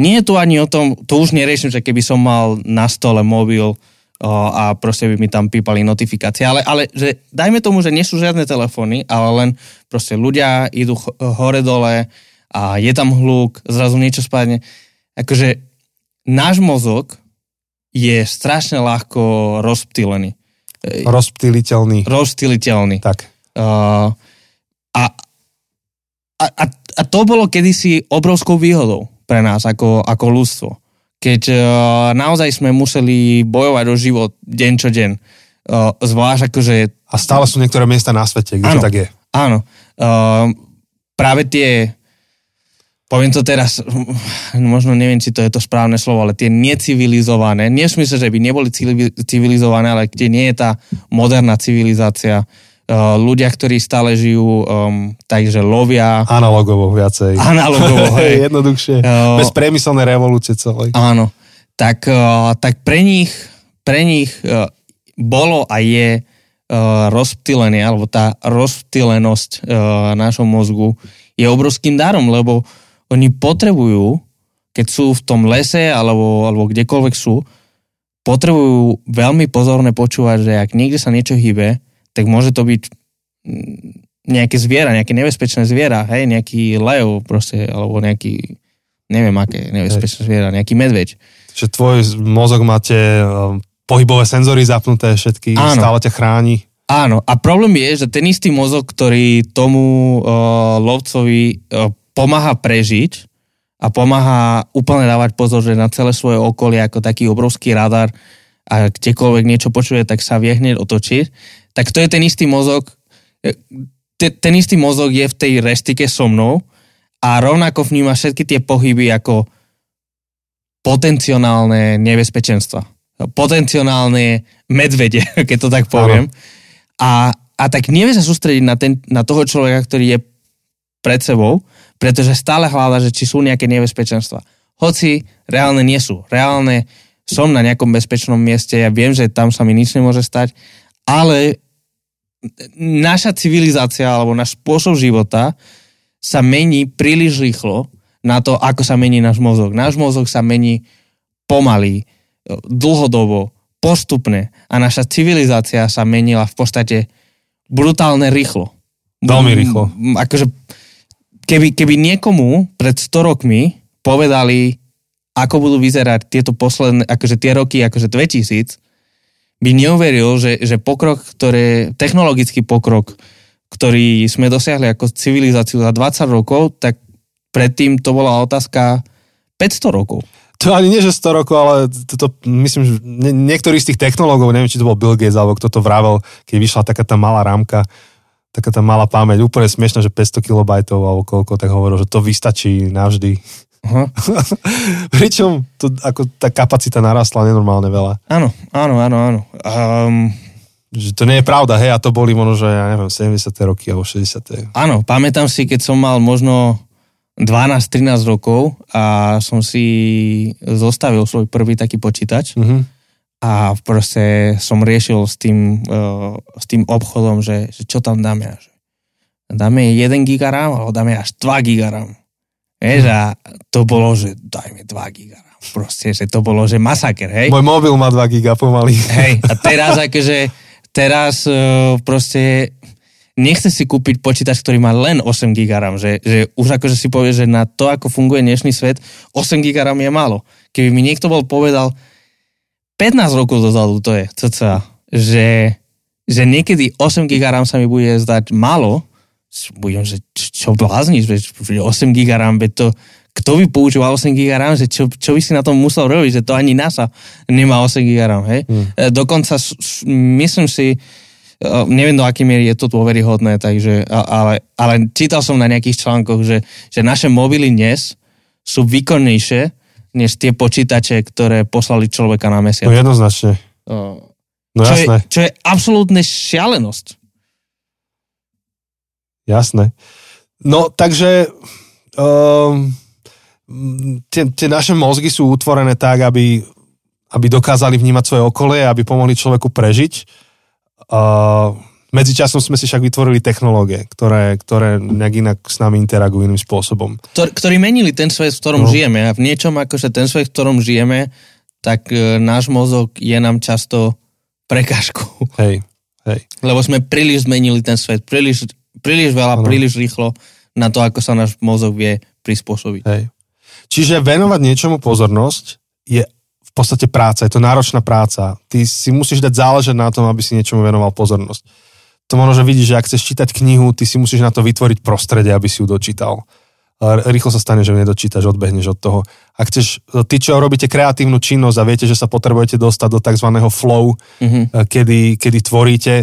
Nie je tu ani o tom, to už neriešim, že keby som mal na stole mobil o, a proste by mi tam pípali notifikácie, ale, ale že dajme tomu, že nie sú žiadne telefóny, ale len proste ľudia idú hore-dole a je tam hluk, zrazu niečo spadne. Akože náš mozog je strašne ľahko rozptýlený. Rozptýliteľný. Rozptýliteľný. Tak. Uh, a, a, a, a to bolo kedysi obrovskou výhodou pre nás ako, ako ľudstvo. Keď uh, naozaj sme museli bojovať o život deň čo deň. Uh, zvlášť akože... A stále sú niektoré miesta na svete, kde Áno. to tak je. Áno. Uh, práve tie poviem to teraz, možno neviem, či to je to správne slovo, ale tie necivilizované, nie smysle, že by neboli civili- civilizované, ale kde nie je tá moderná civilizácia, uh, ľudia, ktorí stále žijú um, takže lovia, Analogovo viacej. analogovo, (laughs) hej. Jednoduchšie. Jo. Bez priemyselnej revolúcie celej. Áno. Tak, uh, tak pre nich, pre nich uh, bolo a je uh, rozptýlenie, alebo tá rozptýlenosť uh, nášho mozgu je obrovským darom, lebo oni potrebujú, keď sú v tom lese alebo, alebo kdekoľvek sú, potrebujú veľmi pozorne počúvať, že ak niekde sa niečo hýbe, tak môže to byť mm, nejaké zviera, nejaké nebezpečné zviera, hej, nejaký lev proste, alebo nejaký, neviem aké nebezpečné zviera, nejaký medveď. Že tvoj mozog máte um, pohybové senzory zapnuté všetky, Áno. stále ťa chráni. Áno, a problém je, že ten istý mozog, ktorý tomu uh, lovcovi uh, pomáha prežiť a pomáha úplne dávať pozor, že na celé svoje okolie ako taký obrovský radar a kdekoľvek niečo počuje, tak sa vie hneď otočiť, tak to je ten istý mozog, e, te, ten istý mozog je v tej reštike so mnou a rovnako vníma všetky tie pohyby ako potenciálne nebezpečenstva. Potenciálne medvede, (laughs) keď to tak poviem. A, a tak nevie sa sústrediť na, ten, na toho človeka, ktorý je pred sebou, pretože stále hľada, že či sú nejaké nebezpečenstva. Hoci reálne nie sú. Reálne som na nejakom bezpečnom mieste, ja viem, že tam sa mi nič nemôže stať, ale naša civilizácia alebo náš spôsob života sa mení príliš rýchlo na to, ako sa mení náš mozog. Náš mozog sa mení pomaly, dlhodobo, postupne a naša civilizácia sa menila v podstate brutálne rýchlo. Veľmi rýchlo. Akože keby, keby niekomu pred 100 rokmi povedali, ako budú vyzerať tieto posledné, akože tie roky, akože 2000, by neuveril, že, že pokrok, ktoré, technologický pokrok, ktorý sme dosiahli ako civilizáciu za 20 rokov, tak predtým to bola otázka 500 rokov. To ani nie, že 100 rokov, ale to, to, myslím, že nie, niektorí z tých technológov, neviem, či to bol Bill Gates, alebo kto to vravel, keď vyšla taká tá malá rámka, taká tá malá pamäť, úplne smiešná, že 500 kilobajtov alebo koľko, tak hovoril, že to vystačí navždy. Uh-huh. (laughs) Pričom to, ako tá kapacita narastla nenormálne veľa. Áno, áno, áno, áno. Um, že to nie je pravda, hej, a to boli možno, že ja neviem, 70. roky alebo 60. Áno, pamätám si, keď som mal možno 12-13 rokov a som si zostavil svoj prvý taký počítač uh-huh. A proste som riešil s tým, uh, s tým obchodom, že, že čo tam dáme. Že dáme 1 giga RAM alebo dáme až 2 giga RAM. Vieš, a to bolo, že dajme 2 giga RAM. Proste, že to bolo, že masaker, hej. Môj mobil má 2 giga pomaly. Hej, a (laughs) teraz akože, teraz uh, proste nechce si kúpiť počítač, ktorý má len 8 GB RAM, že, že už akože si povie, že na to, ako funguje dnešný svet, 8 GB RAM je málo. Keby mi niekto bol povedal 15 rokov dozadu, to je cca, že, že niekedy 8 GB RAM sa mi bude zdať málo, budem, že čo blázniš, 8 GB RAM, to, kto by používal 8 GB RAM, že čo, čo by si na tom musel robiť, že to ani NASA nemá 8 GB RAM, hej? Hmm. Dokonca myslím si, neviem do akej miery je to dôveryhodné, takže, ale, ale čítal som na nejakých článkoch, že, že naše mobily dnes sú výkonnejšie než tie počítače, ktoré poslali človeka na mesiac. No jednoznačne. No čo jasné. Je, čo je absolútne šialenosť. Jasné. No takže um, tie, tie naše mozgy sú utvorené tak, aby, aby dokázali vnímať svoje okolie, aby pomohli človeku prežiť Uh, medzičasom sme si však vytvorili technológie, ktoré, ktoré nejak inak s nami interagujú iným spôsobom. Ktor, ktorí menili ten svet, v ktorom no. žijeme a v niečom akože ten svet, v ktorom žijeme, tak e, náš mozog je nám často prekážkou. (laughs) Hej, hej. Lebo sme príliš zmenili ten svet, príliš, príliš veľa, ano. príliš rýchlo na to, ako sa náš mozog vie prispôsobiť. Hej. Čiže venovať niečomu pozornosť je podstate práca, je to náročná práca. Ty si musíš dať záležať na tom, aby si niečomu venoval pozornosť. To možno, že vidíš, že ak chceš čítať knihu, ty si musíš na to vytvoriť prostredie, aby si ju dočítal. Rýchlo sa stane, že ju nedočítaš, odbehneš od toho. Ak chceš, ty čo robíte kreatívnu činnosť a viete, že sa potrebujete dostať do tzv. flow, mm-hmm. kedy, kedy tvoríte,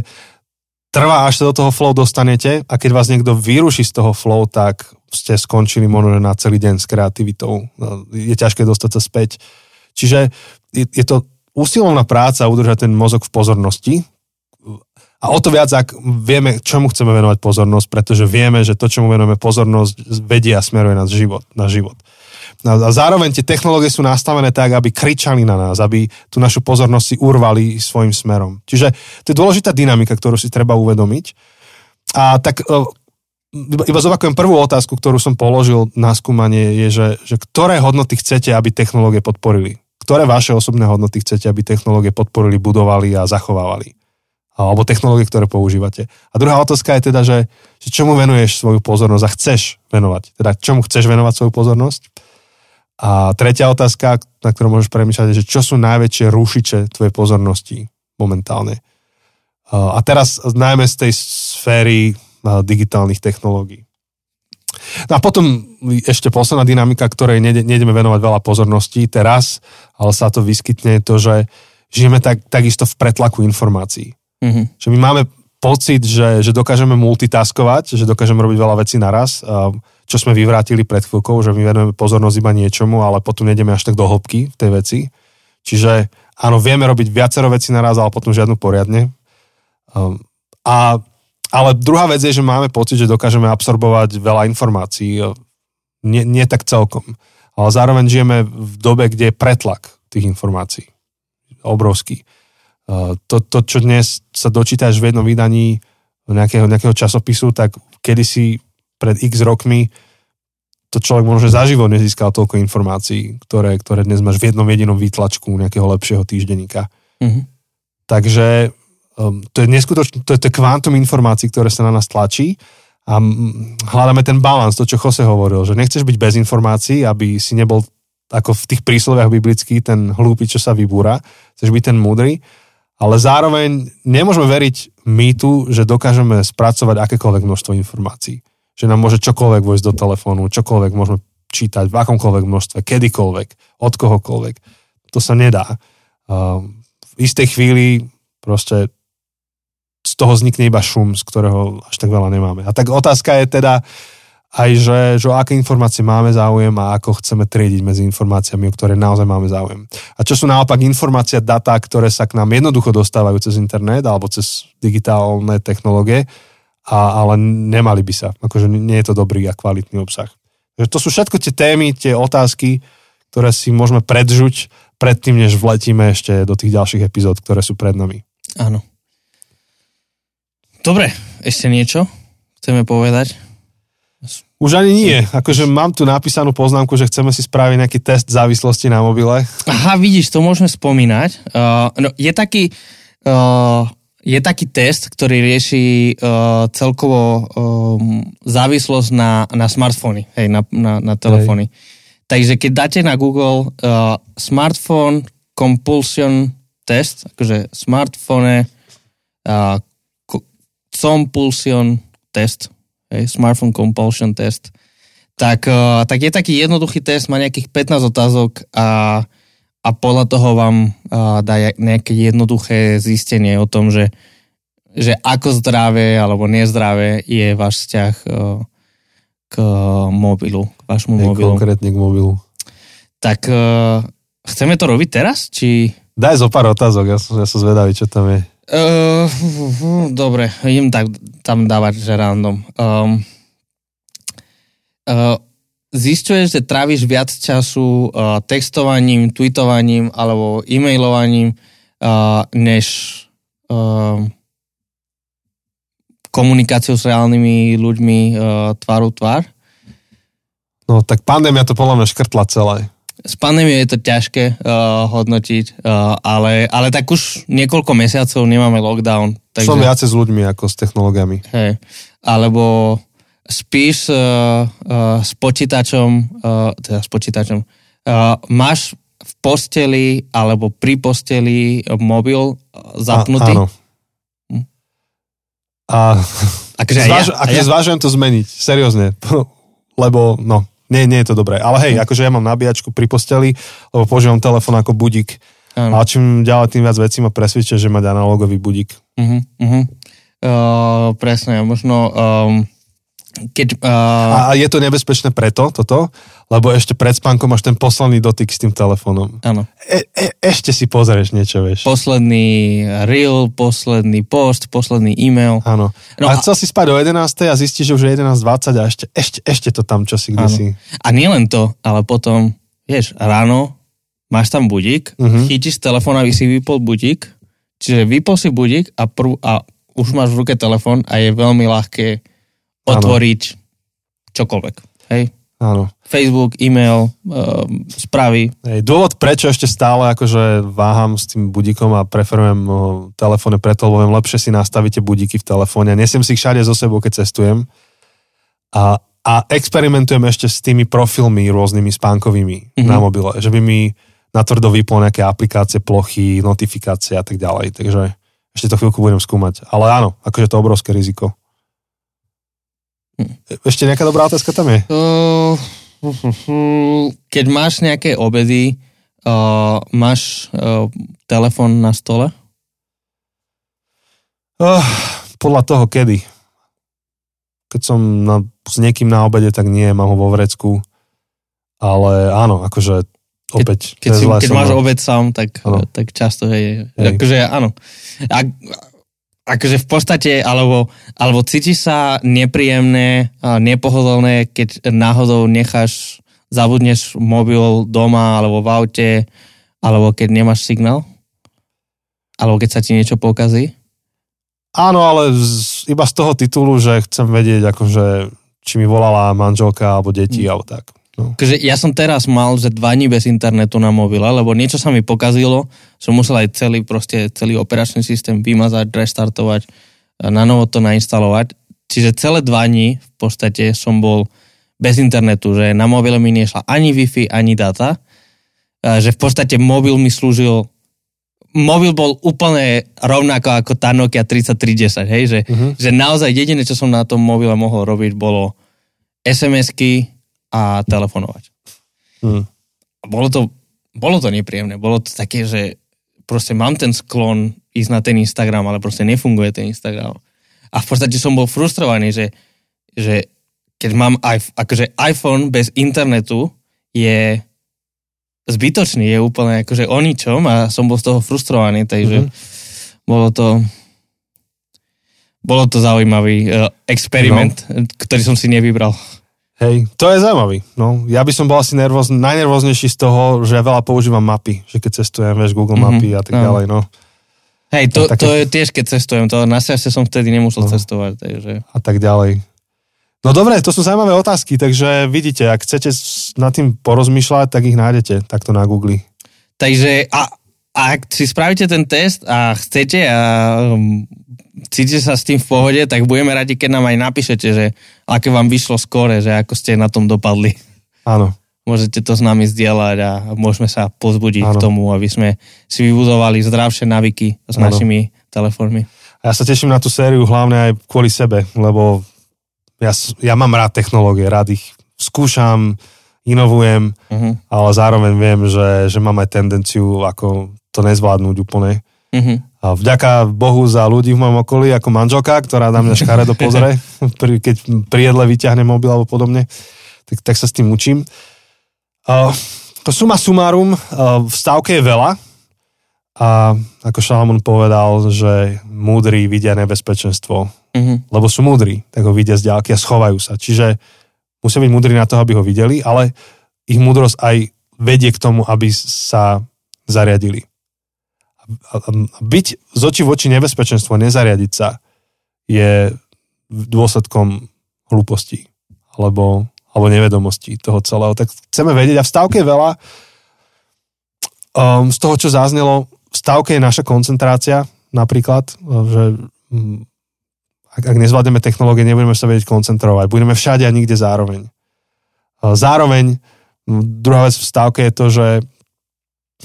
trvá, až sa do toho flow dostanete a keď vás niekto vyruší z toho flow, tak ste skončili možno na celý deň s kreativitou. No, je ťažké dostať sa späť Čiže je, je to usilovná práca udržať ten mozog v pozornosti, a o to viac, ak vieme, čomu chceme venovať pozornosť, pretože vieme, že to, čomu venujeme pozornosť, vedie a smeruje nás život, na život. A zároveň tie technológie sú nastavené tak, aby kričali na nás, aby tú našu pozornosť si urvali svojim smerom. Čiže to je dôležitá dynamika, ktorú si treba uvedomiť. A tak e, iba zopakujem prvú otázku, ktorú som položil na skúmanie, je, že, že ktoré hodnoty chcete, aby technológie podporili? ktoré vaše osobné hodnoty chcete, aby technológie podporili, budovali a zachovávali. Alebo technológie, ktoré používate. A druhá otázka je teda, že, že čomu venuješ svoju pozornosť a chceš venovať. Teda čomu chceš venovať svoju pozornosť. A tretia otázka, na ktorú môžeš premýšľať, je, že čo sú najväčšie rušiče tvojej pozornosti momentálne. A teraz najmä z tej sféry digitálnych technológií. No a potom ešte posledná dynamika, ktorej nejdeme venovať veľa pozorností teraz, ale sa to vyskytne, to, že žijeme tak, takisto v pretlaku informácií. Mm-hmm. Že my máme pocit, že, že dokážeme multitaskovať, že dokážeme robiť veľa vecí naraz, čo sme vyvrátili pred chvíľkou, že my venujeme pozornosť iba niečomu, ale potom nejdeme až tak do hĺbky v tej veci. Čiže áno, vieme robiť viacero vecí naraz, ale potom žiadnu poriadne. A ale druhá vec je, že máme pocit, že dokážeme absorbovať veľa informácií. Nie, nie tak celkom. Ale zároveň žijeme v dobe, kde je pretlak tých informácií. Obrovský. To, to čo dnes sa dočítaš v jednom vydaní nejakého, nejakého časopisu, tak kedysi pred x rokmi to človek možno zaživo nezískal toľko informácií, ktoré, ktoré dnes máš v jednom jedinom výtlačku nejakého lepšieho týždenníka. Mm-hmm. Takže um, to je neskutočné, to je, to kvantum informácií, ktoré sa na nás tlačí a hľadáme ten balans, to čo Jose hovoril, že nechceš byť bez informácií, aby si nebol ako v tých prísloviach biblických ten hlúpy, čo sa vybúra, chceš byť ten múdry, ale zároveň nemôžeme veriť mýtu, že dokážeme spracovať akékoľvek množstvo informácií že nám môže čokoľvek vojsť do telefónu, čokoľvek môžeme čítať v akomkoľvek množstve, kedykoľvek, od kohokoľvek. To sa nedá. V istej chvíli proste z toho vznikne iba šum, z ktorého až tak veľa nemáme. A tak otázka je teda aj, že, že o aké informácie máme záujem a ako chceme triediť medzi informáciami, o ktoré naozaj máme záujem. A čo sú naopak informácie, data, ktoré sa k nám jednoducho dostávajú cez internet alebo cez digitálne technológie, a, ale nemali by sa. Akože nie je to dobrý a kvalitný obsah. Takže to sú všetko tie témy, tie otázky, ktoré si môžeme predžuť predtým, než vletíme ešte do tých ďalších epizód, ktoré sú pred nami. Áno. Dobre, ešte niečo chceme povedať? Už ani nie. Akože mám tu napísanú poznámku, že chceme si spraviť nejaký test závislosti na mobile. Aha, vidíš, to môžeme spomínať. Uh, no, je taký... Uh, je taký test, ktorý rieši uh, celkovo um, závislosť na, na smartfóny, hej, na, na, na telefóny. Hej. Takže keď dáte na Google uh, smartphone compulsion test, akože smartphone uh, compulsion test, hej, smartphone compulsion test, tak, uh, tak je taký jednoduchý test, má nejakých 15 otázok a a podľa toho vám uh, dá nejaké jednoduché zistenie o tom, že, že ako zdravé alebo nezdravé je váš vzťah uh, k mobilu, k vašmu Hej, mobilu. Konkrétne k mobilu. Tak uh, chceme to robiť teraz? Či... Daj zo pár otázok, ja som, ja som zvedavý, čo tam je. Uh, dobre, idem tak, tam dávať, že random. Um, uh, zistuješ, že tráviš viac času uh, textovaním, tweetovaním alebo e-mailovaním, uh, než uh, komunikáciou s reálnymi ľuďmi uh, tváru tvár? No tak pandémia to podľa mňa škrtla celé. S pandémiou je to ťažké uh, hodnotiť, uh, ale, ale tak už niekoľko mesiacov nemáme lockdown. Takže... Som viacej s ľuďmi ako s technológiami. Hej. Alebo spíš uh, uh, s počítačom, uh, teda s počítačom, uh, máš v posteli alebo pri posteli mobil zapnutý? A, áno. Hm? A, akože zváž, ja, akože ja. zvážujem to zmeniť, seriózne, (laughs) lebo no, nie, nie je to dobré. Ale hej, akože ja mám nabíjačku pri posteli, lebo používam telefón ako budík. Ano. A čím ďalej, tým viac vecí ma presvedčia, že mať analogový budík. Uh-huh, uh-huh. Uh, presne, možno um, keď, uh... A je to nebezpečné preto, toto, lebo ešte pred spánkom máš ten posledný dotyk s tým telefónom. Áno. E, e, ešte si pozrieš niečo, vieš. Posledný reel, posledný post, posledný e-mail. Áno. No a, a chcel si spať o 11. a zistíš, že už je 11.20 a ešte, ešte, ešte to tam čosi kde si. A nielen to, ale potom, vieš, ráno máš tam budík, uh-huh. chytíš telefón, aby si vypol budík, čiže vypol si budík a, prv, a už máš v ruke telefón a je veľmi ľahké otvoriť ano. čokoľvek. Hej? Áno. Facebook, e-mail, uh, správy. Hej, dôvod, prečo ešte stále akože váham s tým budíkom a preferujem uh, telefóne preto, lebo viem lepšie si nastavíte budíky v telefóne. Nesiem si ich všade so sebou, keď cestujem. A, a experimentujem ešte s tými profilmi rôznymi spánkovými mm-hmm. na mobile, že by mi natvrdo vyplo nejaké aplikácie, plochy, notifikácie a tak ďalej. Takže ešte to chvíľku budem skúmať. Ale áno, akože to obrovské riziko. Ešte nejaká dobrá otázka tam je? Uh, keď máš nejaké obedy, uh, máš uh, telefon na stole? Uh, podľa toho kedy. Keď som na, s niekým na obede, tak nie, mám ho vo vrecku. Ale áno, akože opäť. Keď, keď, si, keď máš obed sám, tak, tak často je. Hej. Akože áno. A, akože v podstate, alebo, alebo cítiš sa nepríjemné, nepohodlné, keď náhodou necháš, zabudneš mobil doma alebo v aute, alebo keď nemáš signál? Alebo keď sa ti niečo pokazí? Áno, ale z, iba z toho titulu, že chcem vedieť, akože, či mi volala manželka alebo deti, mm. alebo tak. No. Takže ja som teraz mal, že dva dní bez internetu na mobile, lebo niečo sa mi pokazilo, som musel aj celý, proste, celý operačný systém vymazať, restartovať, na novo to nainstalovať. Čiže celé dva dní v podstate som bol bez internetu, že na mobile mi nešla ani Wi-Fi, ani data, že v podstate mobil mi slúžil mobil bol úplne rovnako ako tá Nokia 3310, hej, že, uh-huh. že naozaj jediné, čo som na tom mobile mohol robiť, bolo SMS-ky, a telefonovať. Hmm. Bolo to, bolo to nepríjemné, bolo to také, že proste mám ten sklon ísť na ten Instagram, ale proste nefunguje ten Instagram. A v podstate som bol frustrovaný, že, že keď mám akože iPhone bez internetu je zbytočný, je úplne akože o ničom a som bol z toho frustrovaný, takže mm-hmm. bolo to bolo to zaujímavý uh, experiment, no. ktorý som si nevybral. Hej, to je zaujímavý. No, ja by som bol asi nervóz, najnervóznejší z toho, že ja veľa používam mapy, že keď cestujem, vieš, Google mm-hmm, mapy a tak no. ďalej, no. Hej, to, také... to je tiež, keď cestujem, to na šťastie som vtedy nemusel no. cestovať, takže... A tak ďalej. No dobre, to sú zaujímavé otázky, takže vidíte, ak chcete nad tým porozmýšľať, tak ich nájdete takto na Google. Takže a ak si spravíte ten test a chcete a um, cítite sa s tým v pohode, tak budeme radi, keď nám aj napíšete, že aké vám vyšlo skore, že ako ste na tom dopadli. Áno. Môžete to s nami zdieľať a môžeme sa pozbudiť Áno. k tomu, aby sme si vybudovali zdravšie navyky s Áno. našimi telefónmi. A ja sa teším na tú sériu hlavne aj kvôli sebe, lebo ja, ja mám rád technológie, rád ich skúšam, inovujem, uh-huh. ale zároveň viem, že, že mám aj tendenciu ako to nezvládnuť úplne. Uh-huh. A vďaka Bohu za ľudí v mojom okolí, ako manželka, ktorá na mňa škaredo pozrie, (laughs) keď pri jedle vyťahne mobil alebo podobne, tak, tak sa s tým učím. Uh, suma sumárum, uh, v stávke je veľa a ako Šalamún povedal, že múdri vidia nebezpečenstvo, uh-huh. lebo sú múdri, tak ho vidia z ďalky a schovajú sa. Čiže musia byť múdri na to, aby ho videli, ale ich múdrosť aj vedie k tomu, aby sa zariadili byť z oči v oči nebezpečenstvo, nezariadiť sa, je dôsledkom hlúposti alebo, alebo nevedomosti toho celého. Tak chceme vedieť a v stavke je veľa um, z toho, čo zaznelo, v stavke je naša koncentrácia napríklad, že um, ak, ak nezvládneme technológie, nebudeme sa vedieť koncentrovať. Budeme všade a nikde zároveň. Uh, zároveň druhá vec v stávke je to, že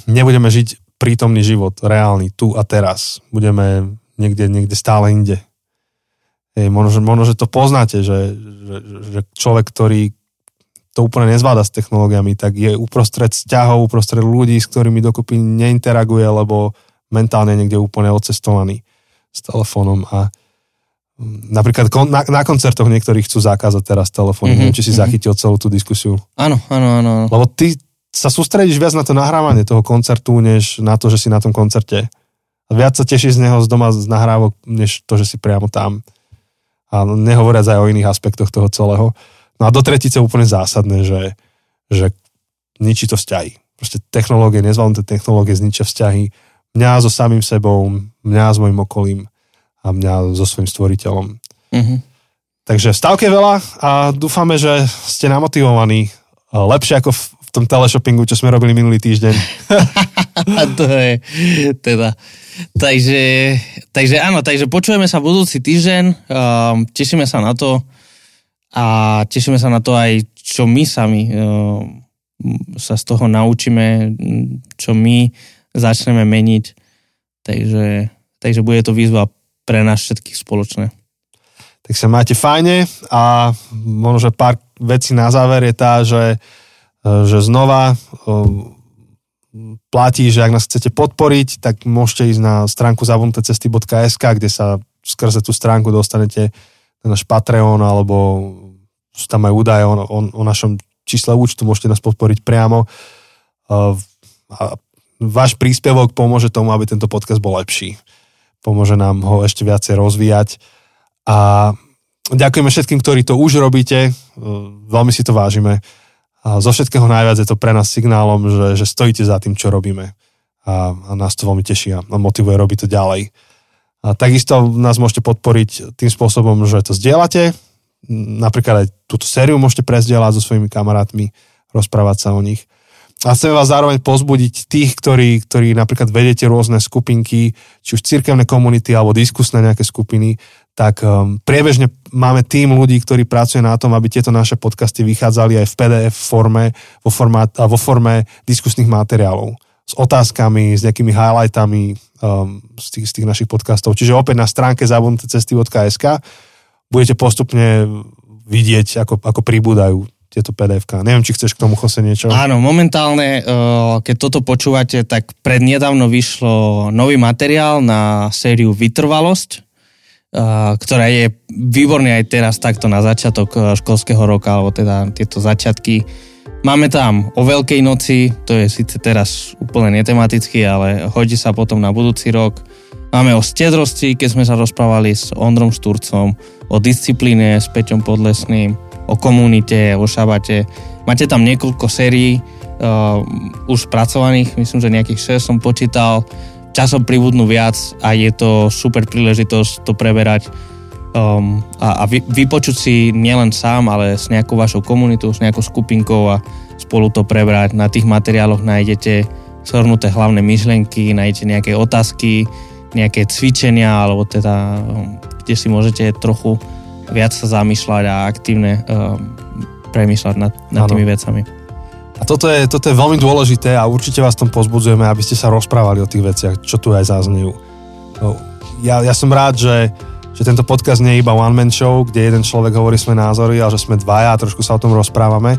nebudeme žiť prítomný život, reálny, tu a teraz. Budeme niekde, niekde stále inde. Hej, možno, možno, že to poznáte, že, že, že človek, ktorý to úplne nezvláda s technológiami, tak je uprostred vzťahov, uprostred ľudí, s ktorými dokopy neinteraguje, lebo mentálne niekde úplne odcestovaný s telefónom a mm, napríklad na, na koncertoch niektorí chcú zakázať teraz telefóny. Mm-hmm, Neviem, či si mm-hmm. zachytil celú tú diskusiu. Áno, áno, áno. Lebo ty, sa sústredíš viac na to nahrávanie toho koncertu, než na to, že si na tom koncerte. A viac sa tešíš z neho z doma z nahrávok, než to, že si priamo tam. A nehovoriac aj o iných aspektoch toho celého. No a do tretice úplne zásadné, že, že ničí to vzťahy. Proste technológie, nezvládnuté technológie zničia vzťahy. Mňa so samým sebou, mňa s mojim okolím a mňa so svojím stvoriteľom. Mm-hmm. Takže stavke veľa a dúfame, že ste namotivovaní lepšie ako v v tom teleshoppingu, čo sme robili minulý týždeň. (laughs) to je teda. Takže, takže áno, takže počujeme sa budúci týždeň, um, tešíme sa na to a tešíme sa na to aj, čo my sami um, sa z toho naučíme, čo my začneme meniť. Takže, takže bude to výzva pre nás všetkých spoločné. Tak sa máte fajne a možno, že pár vecí na záver je tá, že že znova platí, že ak nás chcete podporiť, tak môžete ísť na stránku zabudnutecesty.sk, kde sa skrze tú stránku dostanete na náš Patreon, alebo sú tam aj údaje o, o, o našom čísle účtu, môžete nás podporiť priamo. A váš príspevok pomôže tomu, aby tento podcast bol lepší. pomôže nám ho ešte viacej rozvíjať. A ďakujeme všetkým, ktorí to už robíte, veľmi si to vážime. A zo všetkého najviac je to pre nás signálom, že, že stojíte za tým, čo robíme. A, a nás to veľmi teší a motivuje robiť to ďalej. A takisto nás môžete podporiť tým spôsobom, že to zdieľate. Napríklad aj túto sériu môžete prezdieľať so svojimi kamarátmi, rozprávať sa o nich. A chceme vás zároveň pozbudiť tých, ktorí, ktorí napríklad vedete rôzne skupinky, či už cirkevné komunity alebo diskusné nejaké skupiny, tak um, priebežne máme tým ľudí, ktorí pracuje na tom, aby tieto naše podcasty vychádzali aj v PDF forme, vo, formát, vo forme diskusných materiálov s otázkami, s nejakými highlightami um, z, tých, z tých našich podcastov. Čiže opäť na stránke zabudnuté cesty.sk budete postupne vidieť, ako, ako pribúdajú tieto pdf. Neviem, či chceš k tomu chose niečo. Áno, momentálne, uh, keď toto počúvate, tak prednedávno vyšlo nový materiál na sériu Vytrvalosť, ktorá je výborný aj teraz takto na začiatok uh, školského roka, alebo teda tieto začiatky. Máme tam o Veľkej noci, to je síce teraz úplne netematicky, ale hodí sa potom na budúci rok. Máme o stedrosti, keď sme sa rozprávali s Ondrom Šturcom, o disciplíne s Peťom Podlesným, o komunite, o šabate. Máte tam niekoľko sérií uh, už spracovaných, myslím, že nejakých 6 som počítal. Časom pribudnú viac a je to super príležitosť to preberať um, a, a vy, vypočuť si nielen sám, ale s nejakou vašou komunitou, s nejakou skupinkou a spolu to prebrať. Na tých materiáloch nájdete shrnuté hlavné myšlenky, nájdete nejaké otázky, nejaké cvičenia, alebo teda, um, kde si môžete trochu viac sa zamýšľať a aktívne uh, premýšľať nad, nad tými vecami. A toto je, toto je veľmi dôležité a určite vás tom pozbudzujeme, aby ste sa rozprávali o tých veciach, čo tu aj zaznejú. No, ja, ja som rád, že, že tento podcast nie je iba one-man show, kde jeden človek hovorí svoje názory, ale že sme dvaja a trošku sa o tom rozprávame,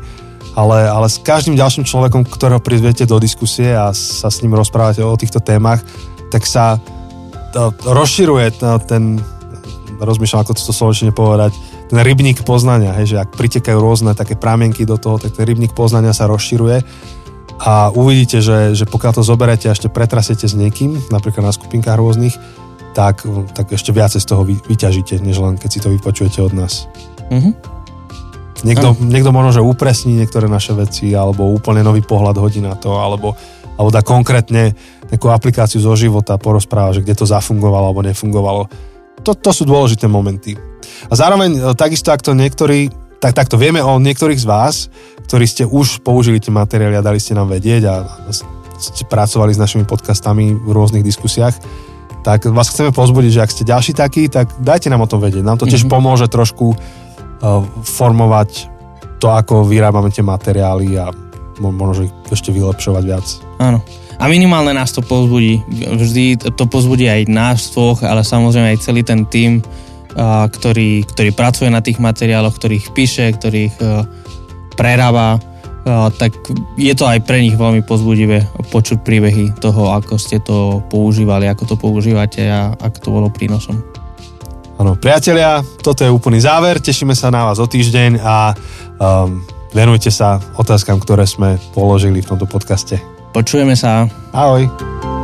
ale, ale s každým ďalším človekom, ktorého prizviete do diskusie a sa s ním rozprávate o týchto témach, tak sa to, rozširuje ten, rozmýšľam, ako to slovenčine povedať, ten rybník poznania, hej, že ak pritekajú rôzne také prámienky do toho, tak ten rybník poznania sa rozširuje a uvidíte, že, že pokiaľ to zoberete a ešte pretrasete s niekým, napríklad na skupinkách rôznych, tak, tak ešte viacej z toho vy, vyťažíte, než len keď si to vypočujete od nás. Mm-hmm. Niekto, niekto možno, že upresní niektoré naše veci, alebo úplne nový pohľad hodí na to, alebo, alebo dá konkrétne nejakú aplikáciu zo života, porozpráva, že kde to zafungovalo alebo nefungovalo to, to sú dôležité momenty. A zároveň e, takisto, ak to niektorí, tak, takto vieme o niektorých z vás, ktorí ste už použili tie materiály a dali ste nám vedieť a ste pracovali s našimi podcastami v rôznych diskusiách, tak vás chceme pozbudiť, že ak ste ďalší takí, tak dajte nám o tom vedieť. Nám to tiež mm-hmm. pomôže trošku uh, formovať to, ako vyrábame tie materiály a možno ich ešte vylepšovať viac. Áno. A minimálne nás to pozbudí. Vždy to pozbudí aj nás dvoch, ale samozrejme aj celý ten tým, ktorý, ktorý pracuje na tých materiáloch, ktorých píše, ktorých e, prerába, e, tak je to aj pre nich veľmi pozbudivé počuť príbehy toho, ako ste to používali, ako to používate a ako to bolo prínosom. Áno, priatelia, toto je úplný záver, tešíme sa na vás o týždeň a um, venujte sa otázkam, ktoré sme položili v tomto podcaste. Počujeme sa. Ahoj.